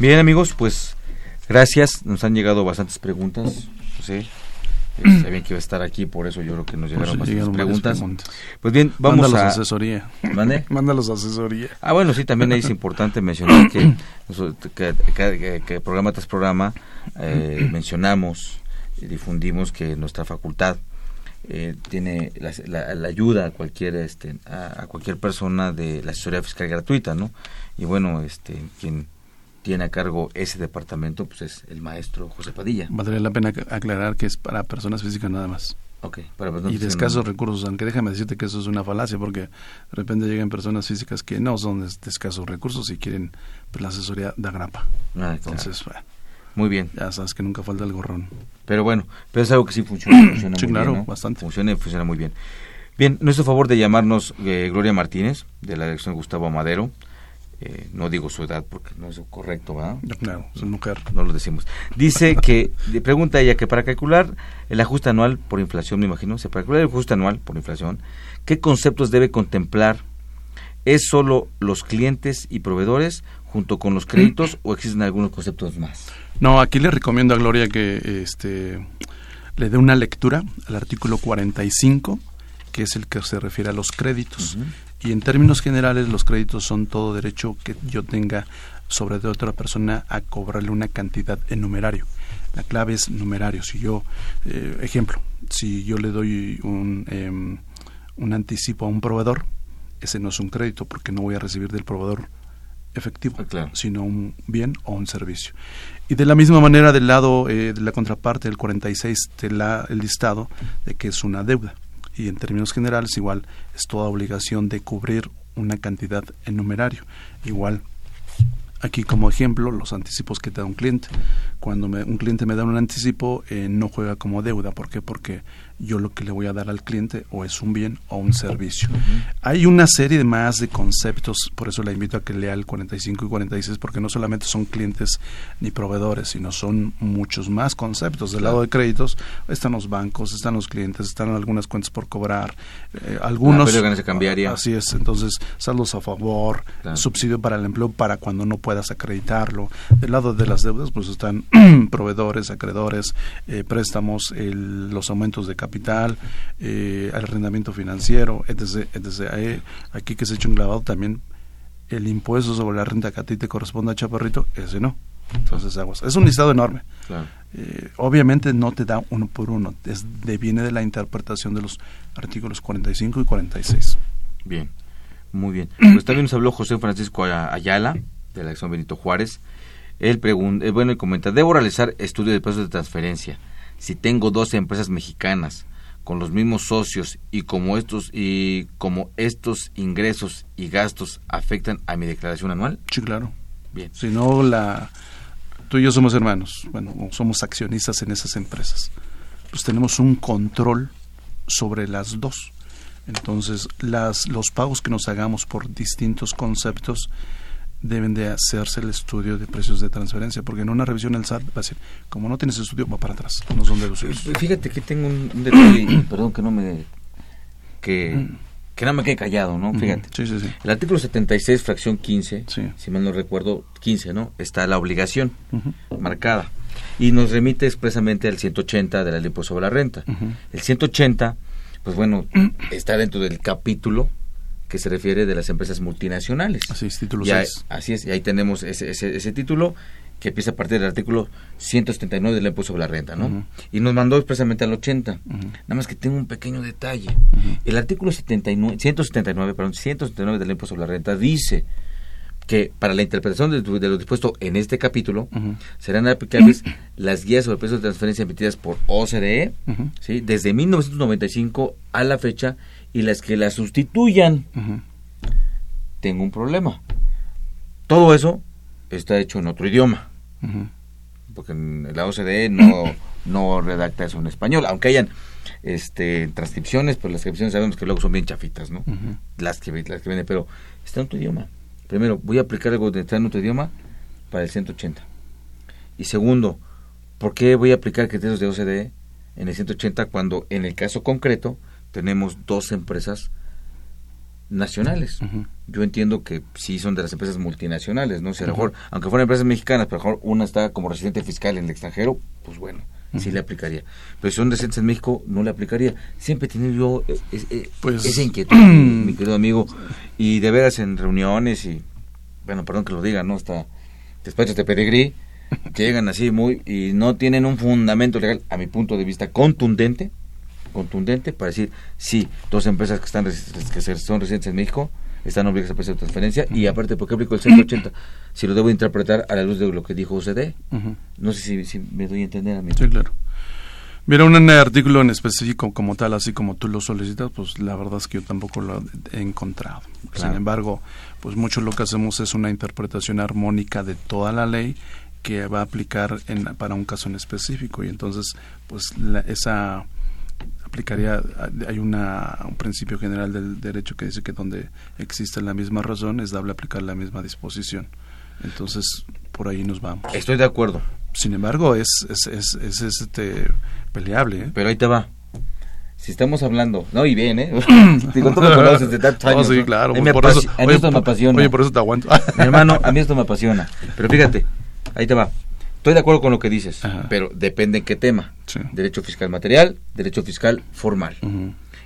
Bien amigos, pues gracias. Nos han llegado bastantes preguntas. Sí. Eh, sabían que iba a estar aquí, por eso yo creo que nos llegaron pues bastantes preguntas. Pues bien, vamos Mándalos a... asesoría. ¿Mande? <laughs> Mándalos a asesoría. Ah, bueno, sí, también es importante mencionar <coughs> que, que, que, programa tras programa eh, <coughs> mencionamos difundimos que nuestra facultad eh, tiene la, ayuda a cualquier este a, cualquier persona de la asesoría fiscal gratuita no y bueno este quien tiene a cargo ese departamento pues es el maestro José Padilla valdría la pena aclarar que es para personas físicas nada más okay, para y de escasos recursos aunque déjame decirte que eso es una falacia porque de repente llegan personas físicas que no son de, escasos recursos y quieren pues, la asesoría de agrapa ah, entonces bueno muy bien. Ya sabes que nunca falta el gorrón. Pero bueno, pero es algo que sí funciona. funciona <clears throat> sí, muy claro, bien, bastante. Funciona y funciona muy bien. Bien, nuestro favor de llamarnos eh, Gloria Martínez, de la dirección Gustavo Amadero. Eh, no digo su edad porque no es correcto, ¿verdad? Claro, es mujer. No lo decimos. Dice que, pregunta ella que para calcular el ajuste anual por inflación, me imagino, se para calcular el ajuste anual por inflación, ¿qué conceptos debe contemplar? ¿Es solo los clientes y proveedores junto con los créditos o existen algunos conceptos más? No, aquí le recomiendo a Gloria que este, le dé una lectura al artículo 45, que es el que se refiere a los créditos. Y en términos generales, los créditos son todo derecho que yo tenga sobre de otra persona a cobrarle una cantidad en numerario. La clave es numerario. Si yo, eh, ejemplo, si yo le doy un, em, un anticipo a un proveedor, ese no es un crédito porque no voy a recibir del proveedor efectivo, ah, sino un bien o un servicio. Y de la misma manera del lado eh, de la contraparte del 46 te la el listado de que es una deuda. Y en términos generales igual es toda obligación de cubrir una cantidad en numerario. Igual Aquí como ejemplo, los anticipos que te da un cliente. Cuando un cliente me da un anticipo, eh, no juega como deuda. ¿Por qué? Porque yo lo que le voy a dar al cliente o es un bien o un servicio. Hay una serie de más de conceptos, por eso le invito a que lea el 45 y 46, porque no solamente son clientes ni proveedores, sino son muchos más conceptos. Del lado de créditos están los bancos, están los clientes, están algunas cuentas por cobrar, eh, algunos... La cambiaría. Así es, entonces saldos a favor, subsidio para el empleo para cuando no puedas acreditarlo. Del lado de las deudas, pues están <clears throat> proveedores, acreedores, eh, préstamos, los aumentos de capital capital, eh, arrendamiento financiero, etc. etc. aquí que se ha hecho un clavado también el impuesto sobre la renta que a ti te corresponde a Chaparrito, ese no. Entonces, aguas. Es un listado enorme. Eh, obviamente no te da uno por uno, es de, viene de la interpretación de los artículos 45 y 46. Bien, muy bien. Pues también nos habló José Francisco Ayala, de la acción Benito Juárez. Él pregunta, eh, bueno, él comenta, ¿debo realizar estudio de precios de transferencia? Si tengo 12 empresas mexicanas con los mismos socios y como estos y como estos ingresos y gastos afectan a mi declaración anual? Sí, claro. Bien. Si no la tú y yo somos hermanos, bueno, somos accionistas en esas empresas. Pues tenemos un control sobre las dos. Entonces, las los pagos que nos hagamos por distintos conceptos deben de hacerse el estudio de precios de transferencia, porque en una revisión el SAT va a decir, como no tienes estudio, va para atrás, no son deducibles. Fíjate que tengo un, detalle, <clears throat> perdón que no me que, que no me quede callado, ¿no? Fíjate. Sí, sí, sí. El artículo 76, fracción 15, si mal no recuerdo, 15, ¿no? Está la obligación marcada y nos remite expresamente al 180 de la ley sobre la renta. El 180, pues bueno, está dentro del capítulo que se refiere de las empresas multinacionales. Así es, título Así es, y ahí tenemos ese, ese, título que empieza a partir del artículo 179 del impuesto sobre la renta, ¿no? Y nos mandó expresamente al 80. Nada más que tengo un pequeño detalle. El artículo 79, 179, perdón, 179 del impuesto sobre la renta dice que para la interpretación de, lo dispuesto en este capítulo serán aplicables <clears throat> las guías sobre precios de transferencia emitidas por OCDE, ¿sí? desde 1995 a la fecha y las que la sustituyan, tengo un problema. Todo eso está hecho en otro idioma. Porque en la OCDE no, <coughs> no redacta eso en español, aunque hayan este transcripciones, pero las transcripciones sabemos que luego son bien chafitas, ¿no? Las que las que vienen, pero está en otro idioma. Primero, voy a aplicar algo que está en otro idioma para el 180. Y segundo, ¿por qué voy a aplicar criterios de OCDE en el 180 cuando en el caso concreto tenemos dos empresas nacionales. Yo entiendo que sí son de las empresas multinacionales, ¿no? Si a lo mejor, aunque fueran empresas mexicanas, pero a lo mejor una está como residente fiscal en el extranjero, pues bueno, sí le aplicaría. Pero si son residentes en México, no le aplicaría. Siempre he tenido yo eh, eh, pues, esa <clears throat> inquietud, mi querido amigo, y de veras en reuniones y, bueno, perdón que lo diga, ¿no? Hasta despachos de pedigrí, que <laughs> llegan así muy, y no tienen un fundamento legal, a mi punto de vista, contundente, contundente para decir, sí, dos empresas que están que son residentes en México están obligadas a prestar transferencia y aparte, ¿por qué aplico el 180? <coughs> Si lo debo interpretar a la luz de lo que dijo OCDE. No sé si, me doy a entender a mí. Sí, claro. Mira, un artículo en específico como tal, así como tú lo solicitas, pues la verdad es que yo tampoco lo he encontrado. Sin embargo, pues mucho lo que hacemos es una interpretación armónica de toda la ley que va a aplicar en, para un caso en específico y entonces pues esa aplicaría, hay una, un principio general del derecho que dice que donde existe la misma razón es dable aplicar la misma disposición. Entonces, por ahí nos vamos. Estoy de acuerdo. Sin embargo, es, es, es, es este, peleable. ¿eh? Pero ahí te va. Si estamos hablando, no, y bien, ¿eh? <clears throat> Digo, tú me conoces de tantos años. sí, claro. Por eso, a mí esto me apasiona. Oye, por eso te aguanto. Mi hermano, <laughs> a mí esto me apasiona. Pero fíjate, ahí te va. Estoy de acuerdo con lo que dices, pero depende en qué tema. Derecho fiscal material, derecho fiscal formal.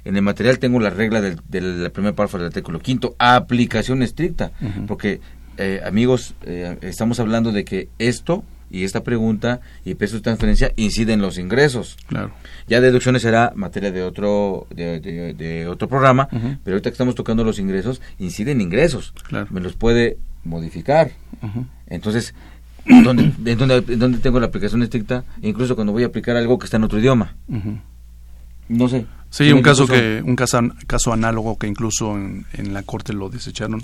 En el material tengo la regla del, de la primera párrafo del artículo quinto, aplicación estricta, porque eh, amigos, eh, estamos hablando de que esto y esta pregunta y peso de transferencia inciden en los ingresos. Claro. Ya deducciones será materia de otro de, otro programa, pero ahorita que estamos tocando los ingresos, inciden ingresos. Claro. Me los puede modificar. Entonces, donde, donde, donde tengo la aplicación estricta, incluso cuando voy a aplicar algo que está en otro idioma. No sé. Sí, un caso que un caso, caso análogo que incluso en, en la corte lo desecharon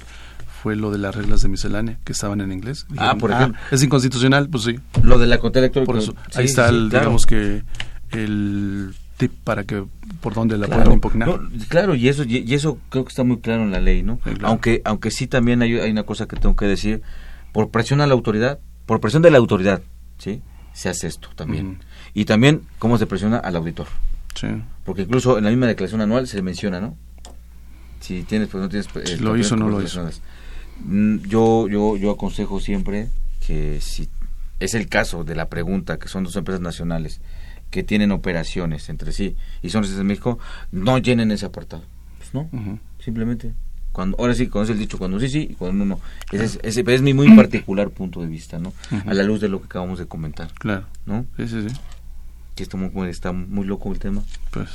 fue lo de las reglas de miscelánea que estaban en inglés. ah, por ah, ejemplo. es inconstitucional, pues sí. Lo de la cuenta electrónica. Por eso, ahí está, el, digamos que el tip para que por dónde la puedan impugnar. claro, y eso y, eso creo que está muy claro en la ley, ¿no? Aunque aunque sí también hay, hay una cosa que tengo que decir, por presión a la autoridad, por presión de la autoridad, ¿sí? Se hace esto también. Y también cómo se presiona al auditor. Sí. Porque incluso en la misma declaración anual se menciona, ¿no? Si tienes, pues no tienes. Eh, lo hizo o no lo hizo. Mm, yo, yo, yo aconsejo siempre que si es el caso de la pregunta, que son dos empresas nacionales que tienen operaciones entre sí y son de México, no llenen ese apartado. Pues no, simplemente. Cuando, ahora sí, es el dicho, cuando sí, sí, y cuando no, no. Ese, es, es mi muy particular punto de vista, ¿no? A la luz de lo que acabamos de comentar. Claro. ¿No? Sí, sí, sí. Que está muy, está muy loco el tema. Pues.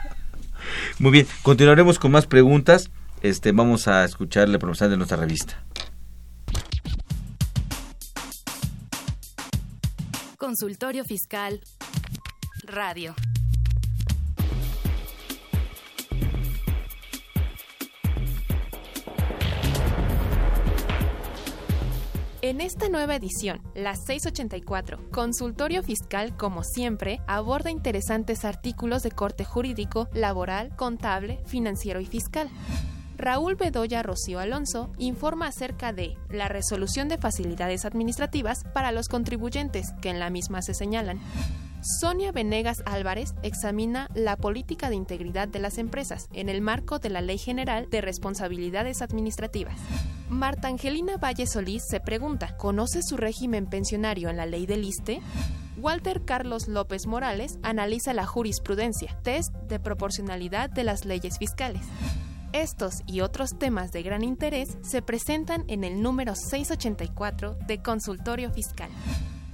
<laughs> muy bien, continuaremos con más preguntas. Este, vamos a escuchar la promoción de nuestra revista. Consultorio Fiscal Radio. En esta nueva edición, la 684, Consultorio Fiscal, como siempre, aborda interesantes artículos de corte jurídico, laboral, contable, financiero y fiscal. Raúl Bedoya Rocío Alonso informa acerca de la resolución de facilidades administrativas para los contribuyentes, que en la misma se señalan. Sonia Venegas Álvarez examina la política de integridad de las empresas en el marco de la Ley General de Responsabilidades Administrativas. Marta Angelina Valle Solís se pregunta, ¿conoce su régimen pensionario en la ley del ISTE? Walter Carlos López Morales analiza la jurisprudencia, test de proporcionalidad de las leyes fiscales. Estos y otros temas de gran interés se presentan en el número 684 de Consultorio Fiscal.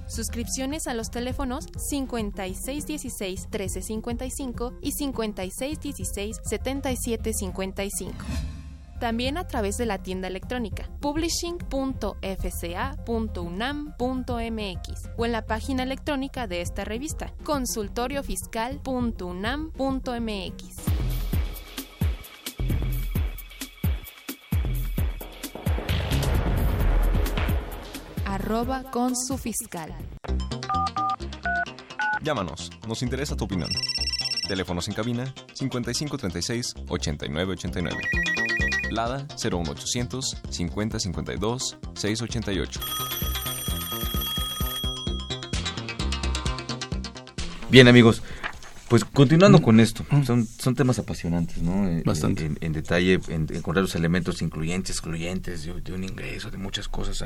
Suscripciones a los teléfonos 5616-1355 y 5616-7755. También a través de la tienda electrónica publishing.fca.unam.mx o en la página electrónica de esta revista consultoriofiscal.unam.mx. arroba con su fiscal. Llámanos, nos interesa tu opinión. Teléfonos en cabina 5536 8989. Lada 01800 5052 688. Bien amigos, pues continuando mm. con esto, mm. son, son temas apasionantes, ¿no? Eh, Bastante. En, detalle, en, encontrar los elementos incluyentes, excluyentes de, de, un ingreso, de muchas cosas.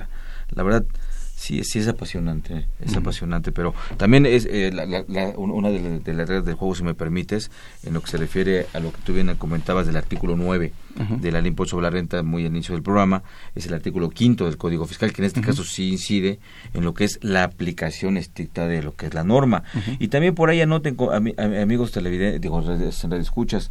La verdad, sí, sí es apasionante, es apasionante, pero también es eh, una de, las reglas del juego, si me permites, en lo que se refiere a lo que tú bien comentabas del artículo 9 de la ley impuesto sobre la renta muy al inicio del programa, es el artículo quinto del Código Fiscal, que en este caso sí incide en lo que es la aplicación estricta de lo que es la norma. Y también por ahí anoten, amigos televidentes, digo, escuchas,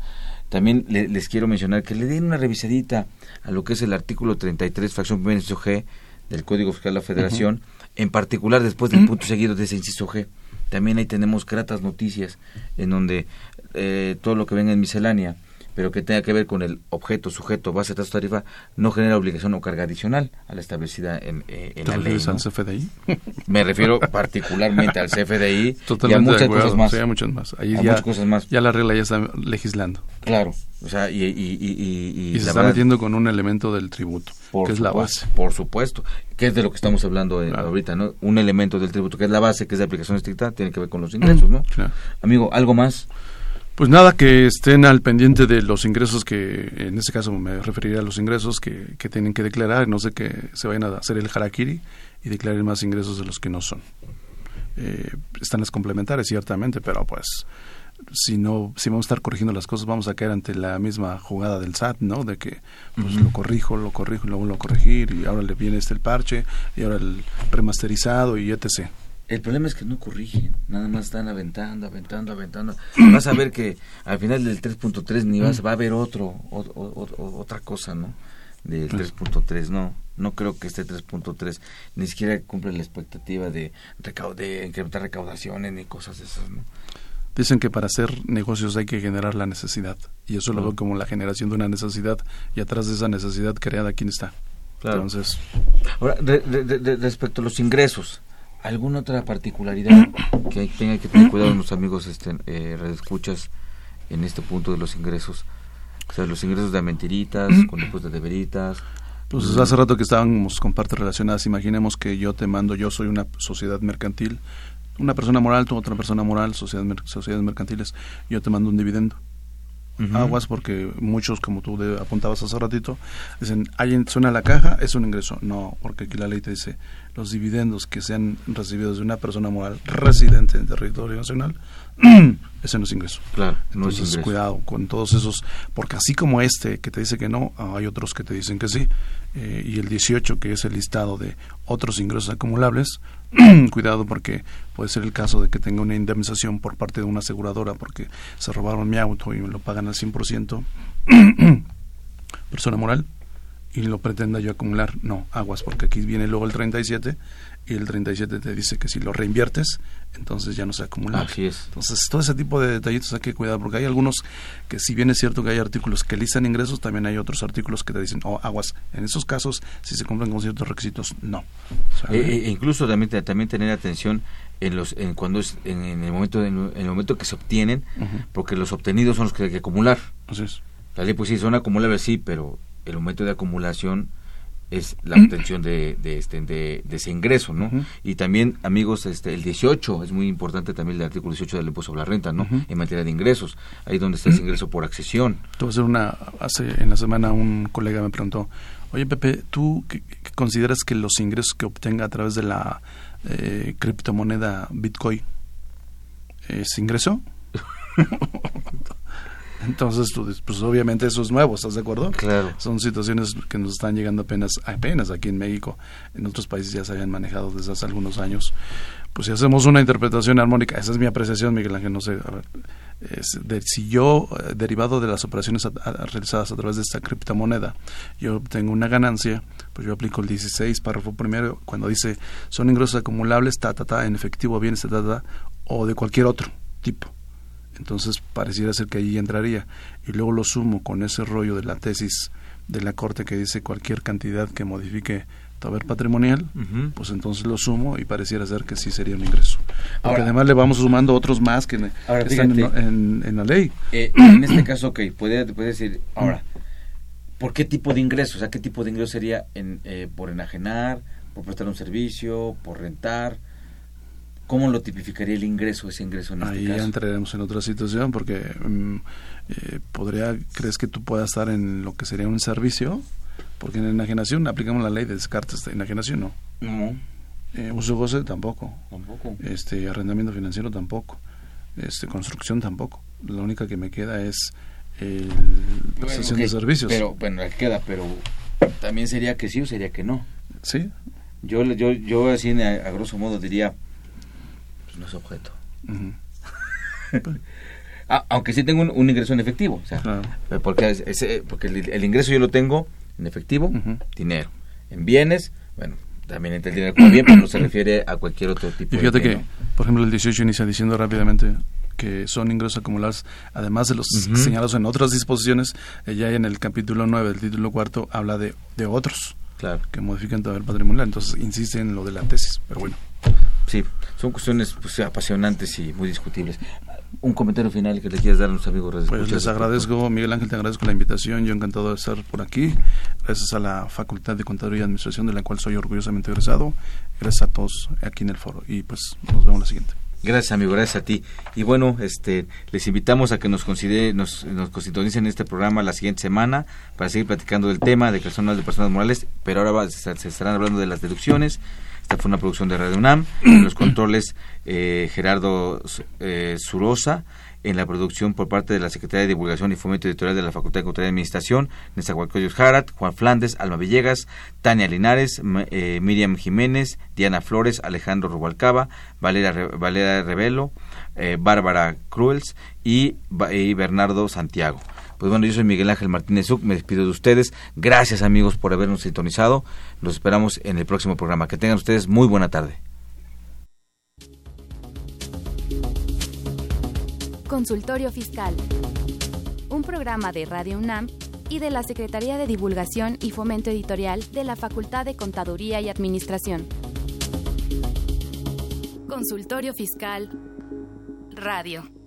también les quiero mencionar que le den una revisadita a lo que es el artículo 33, fracción primera, G, del Código Fiscal de la Federación, en particular después del punto seguido de ese inciso G. También ahí tenemos gratas noticias en donde eh, todo lo que venga en miscelánea pero que tenga que ver con el objeto, sujeto, base de tarifa, no genera obligación o carga adicional a la establecida en, eh, en la ley. al CFDI? Me refiero particularmente al CFDI y a <laughs> muchas cosas más. muchas más. Ahí ya, muchas cosas más. Ya la regla ya está legislando. Claro, o sea, y... y, y, y, se está metiendo con un elemento del tributo, que es la base. Por supuesto, que es de lo que estamos hablando eh, ahorita, ¿no? Un elemento del tributo, que es la base, que es de aplicación estricta, tiene que ver con los <clears throat> ingresos, ¿no? Amigo, ¿algo más? Pues nada, que estén al pendiente de los ingresos que, en este caso me referiría a los ingresos que, que tienen que declarar, no sé que se vayan a hacer el harakiri y declaren más ingresos de los que no son. Eh, están las complementarias, ciertamente, pero pues si no, si vamos a estar corrigiendo las cosas, vamos a caer ante la misma jugada del SAT, ¿no? De que pues lo corrijo, lo corrijo, lo vuelvo a corregir y ahora le viene este el parche y ahora el remasterizado y etc. El problema es que no corrigen, nada más están aventando, aventando, aventando. <clears throat> Vas a ver que al final del 3.3 ni vas, va a haber otro, otra cosa, ¿no? Del 3.3, no. No creo que este 3.3 ni siquiera cumple la expectativa de, de incrementar recaudaciones ni cosas de esas, ¿no? Dicen que para hacer negocios hay que generar la necesidad. Y eso lo veo como la generación de una necesidad. Y atrás de esa necesidad creada, ¿quién está? Claro. Entonces. Ahora, respecto a los ingresos, ¿alguna otra particularidad que tenga que tener cuidado los amigos este, eh, escuchas en este punto de los ingresos? O sea, los ingresos de mentiritas, con después de deberitas. Pues hace rato que estábamos con partes relacionadas, imaginemos que yo te mando, yo soy una sociedad mercantil, una persona moral, tú otra persona moral, sociedad, sociedades mercantiles, yo te mando un dividendo. Aguas porque muchos, como tú apuntabas hace ratito, dicen, ¿alguien suena la caja? Es un ingreso. No, porque aquí la ley te dice, los dividendos que sean recibidos de una persona moral residente en territorio nacional, <clears throat> ese no es ingreso. Claro, no es ingreso. cuidado con todos esos, porque así como este que te dice que no, hay otros que te dicen que sí, eh, y el 18 que es el listado de otros ingresos acumulables, <clears throat> cuidado porque puede ser el caso de que tenga una indemnización por parte de una aseguradora porque se robaron mi auto y me lo pagan al 100%, <clears throat> persona moral, y lo pretenda yo acumular. No, aguas, porque aquí viene luego el 37 y el 37 te dice que si lo reinviertes, entonces ya no se acumula. Así es. Entonces, todo ese tipo de detallitos hay que cuidar, porque hay algunos que si bien es cierto que hay artículos que listan ingresos, también hay otros artículos que te dicen, oh, aguas, en esos casos, si se cumplen con ciertos requisitos, no. e, e incluso también, también tener atención en los en cuando es en, el momento en, el momento que se obtienen porque los obtenidos son los que hay que acumular Así es. la ley pues sí son acumulables sí pero el momento de acumulación es la obtención de, de, este, de, ese ingreso, ¿no? Y también, amigos, este, el 18, es muy importante también el artículo 18 del impuesto sobre la renta, ¿no? En materia de ingresos, ahí donde está ese ingreso por accesión. Te hacer una, hace, en la semana un colega me preguntó, oye Pepe, ¿tú qué, consideras que los ingresos que obtenga a través de la eh, criptomoneda Bitcoin es ingreso? <laughs> Entonces, pues obviamente eso es nuevo, ¿estás de acuerdo? Claro. Son situaciones que nos están llegando apenas, apenas aquí en México. En otros países ya se habían manejado desde hace algunos años. Pues si hacemos una interpretación armónica, esa es mi apreciación, Miguel Ángel, no sé, a ver, es de, si yo, eh, derivado de las operaciones realizadas a través de esta criptomoneda, yo tengo una ganancia, pues yo aplico el 16, párrafo primero, cuando dice son ingresos acumulables, ta, ta, ta, en efectivo, bienes, ta, ta, ta, o de cualquier otro tipo entonces pareciera ser que ahí entraría. Y luego lo sumo con ese rollo de la tesis de la Corte que dice cualquier cantidad que modifique tu haber patrimonial, pues entonces lo sumo y pareciera ser que sí sería un ingreso. Porque además le vamos sumando otros más que, están en, la ley. Eh, <clears throat> en este caso, ok, puede, puede decir, ahora, ¿por qué tipo de ingreso? O sea, ¿qué tipo de ingreso sería en, eh, por enajenar, por prestar un servicio, por rentar? ¿Cómo lo tipificaría el ingreso, ese ingreso en este Ahí caso? entraremos en otra situación porque mm, eh, podría, ¿crees que tú puedas estar en lo que sería un servicio? Porque en enajenación aplicamos la ley de descartes de enajenación, ¿no? No. Eh, uso goce tampoco. Tampoco. Este, arrendamiento financiero tampoco. Este, construcción tampoco. La única que me queda es el prestación de servicios. Pero, bueno, queda, pero también sería que sí o sería que no. Sí. Yo, yo, yo así a grosso modo diría, no es objeto. Ah, <laughs> aunque sí tengo un, ingreso en efectivo, o sea, eh, porque, porque el, ingreso yo lo tengo en efectivo, dinero. En bienes, bueno, también entra el dinero como bien, pero no se <coughs> refiere a cualquier otro tipo y fíjate que, por ejemplo, el 18 inicia diciendo rápidamente que son ingresos acumulados, además de los señalados en otras disposiciones, eh, ya en el capítulo 9 del título cuarto habla de, de otros claro. que modifican todo el patrimonial, entonces insiste en lo de la tesis, pero bueno. Sí, son cuestiones pues, apasionantes y muy discutibles. Un comentario final que le quieras dar a los amigos. Pues les agradezco, Miguel Ángel, te agradezco la invitación. Yo encantado de estar por aquí. Gracias a la Facultad de Contaduría y Administración, de la cual soy orgullosamente egresado. Gracias a todos aquí en el foro. Y pues nos vemos la siguiente. Gracias, amigo, gracias a ti. Y bueno, este, les invitamos a que nos considere, nos, nos en este programa la siguiente semana para seguir platicando del tema de personas de personas morales, pero ahora va, se, estarán hablando de las deducciones. Fue una producción de Radio UNAM. En los controles, eh, Gerardo eh, Surosa. En la producción por parte de la Secretaría de Divulgación y Fomento Editorial de la Facultad de Contaduría y Administración, Nezahualcóyotl Jarat, Juan Flandes, Alma Villegas, Tania Linares, eh, Miriam Jiménez, Diana Flores, Alejandro Rubalcaba, Valera, Valera Revelo, Bárbara Cruels y Bernardo Santiago. Pues bueno, yo soy Miguel Ángel Martínez Zuc, me despido de ustedes. Gracias amigos por habernos sintonizado. Los esperamos en el próximo programa. Que tengan ustedes muy buena tarde. Consultorio Fiscal. Un programa de Radio UNAM y de la Secretaría de Divulgación y Fomento Editorial de la Facultad de Contaduría y Administración. Consultorio Fiscal Radio.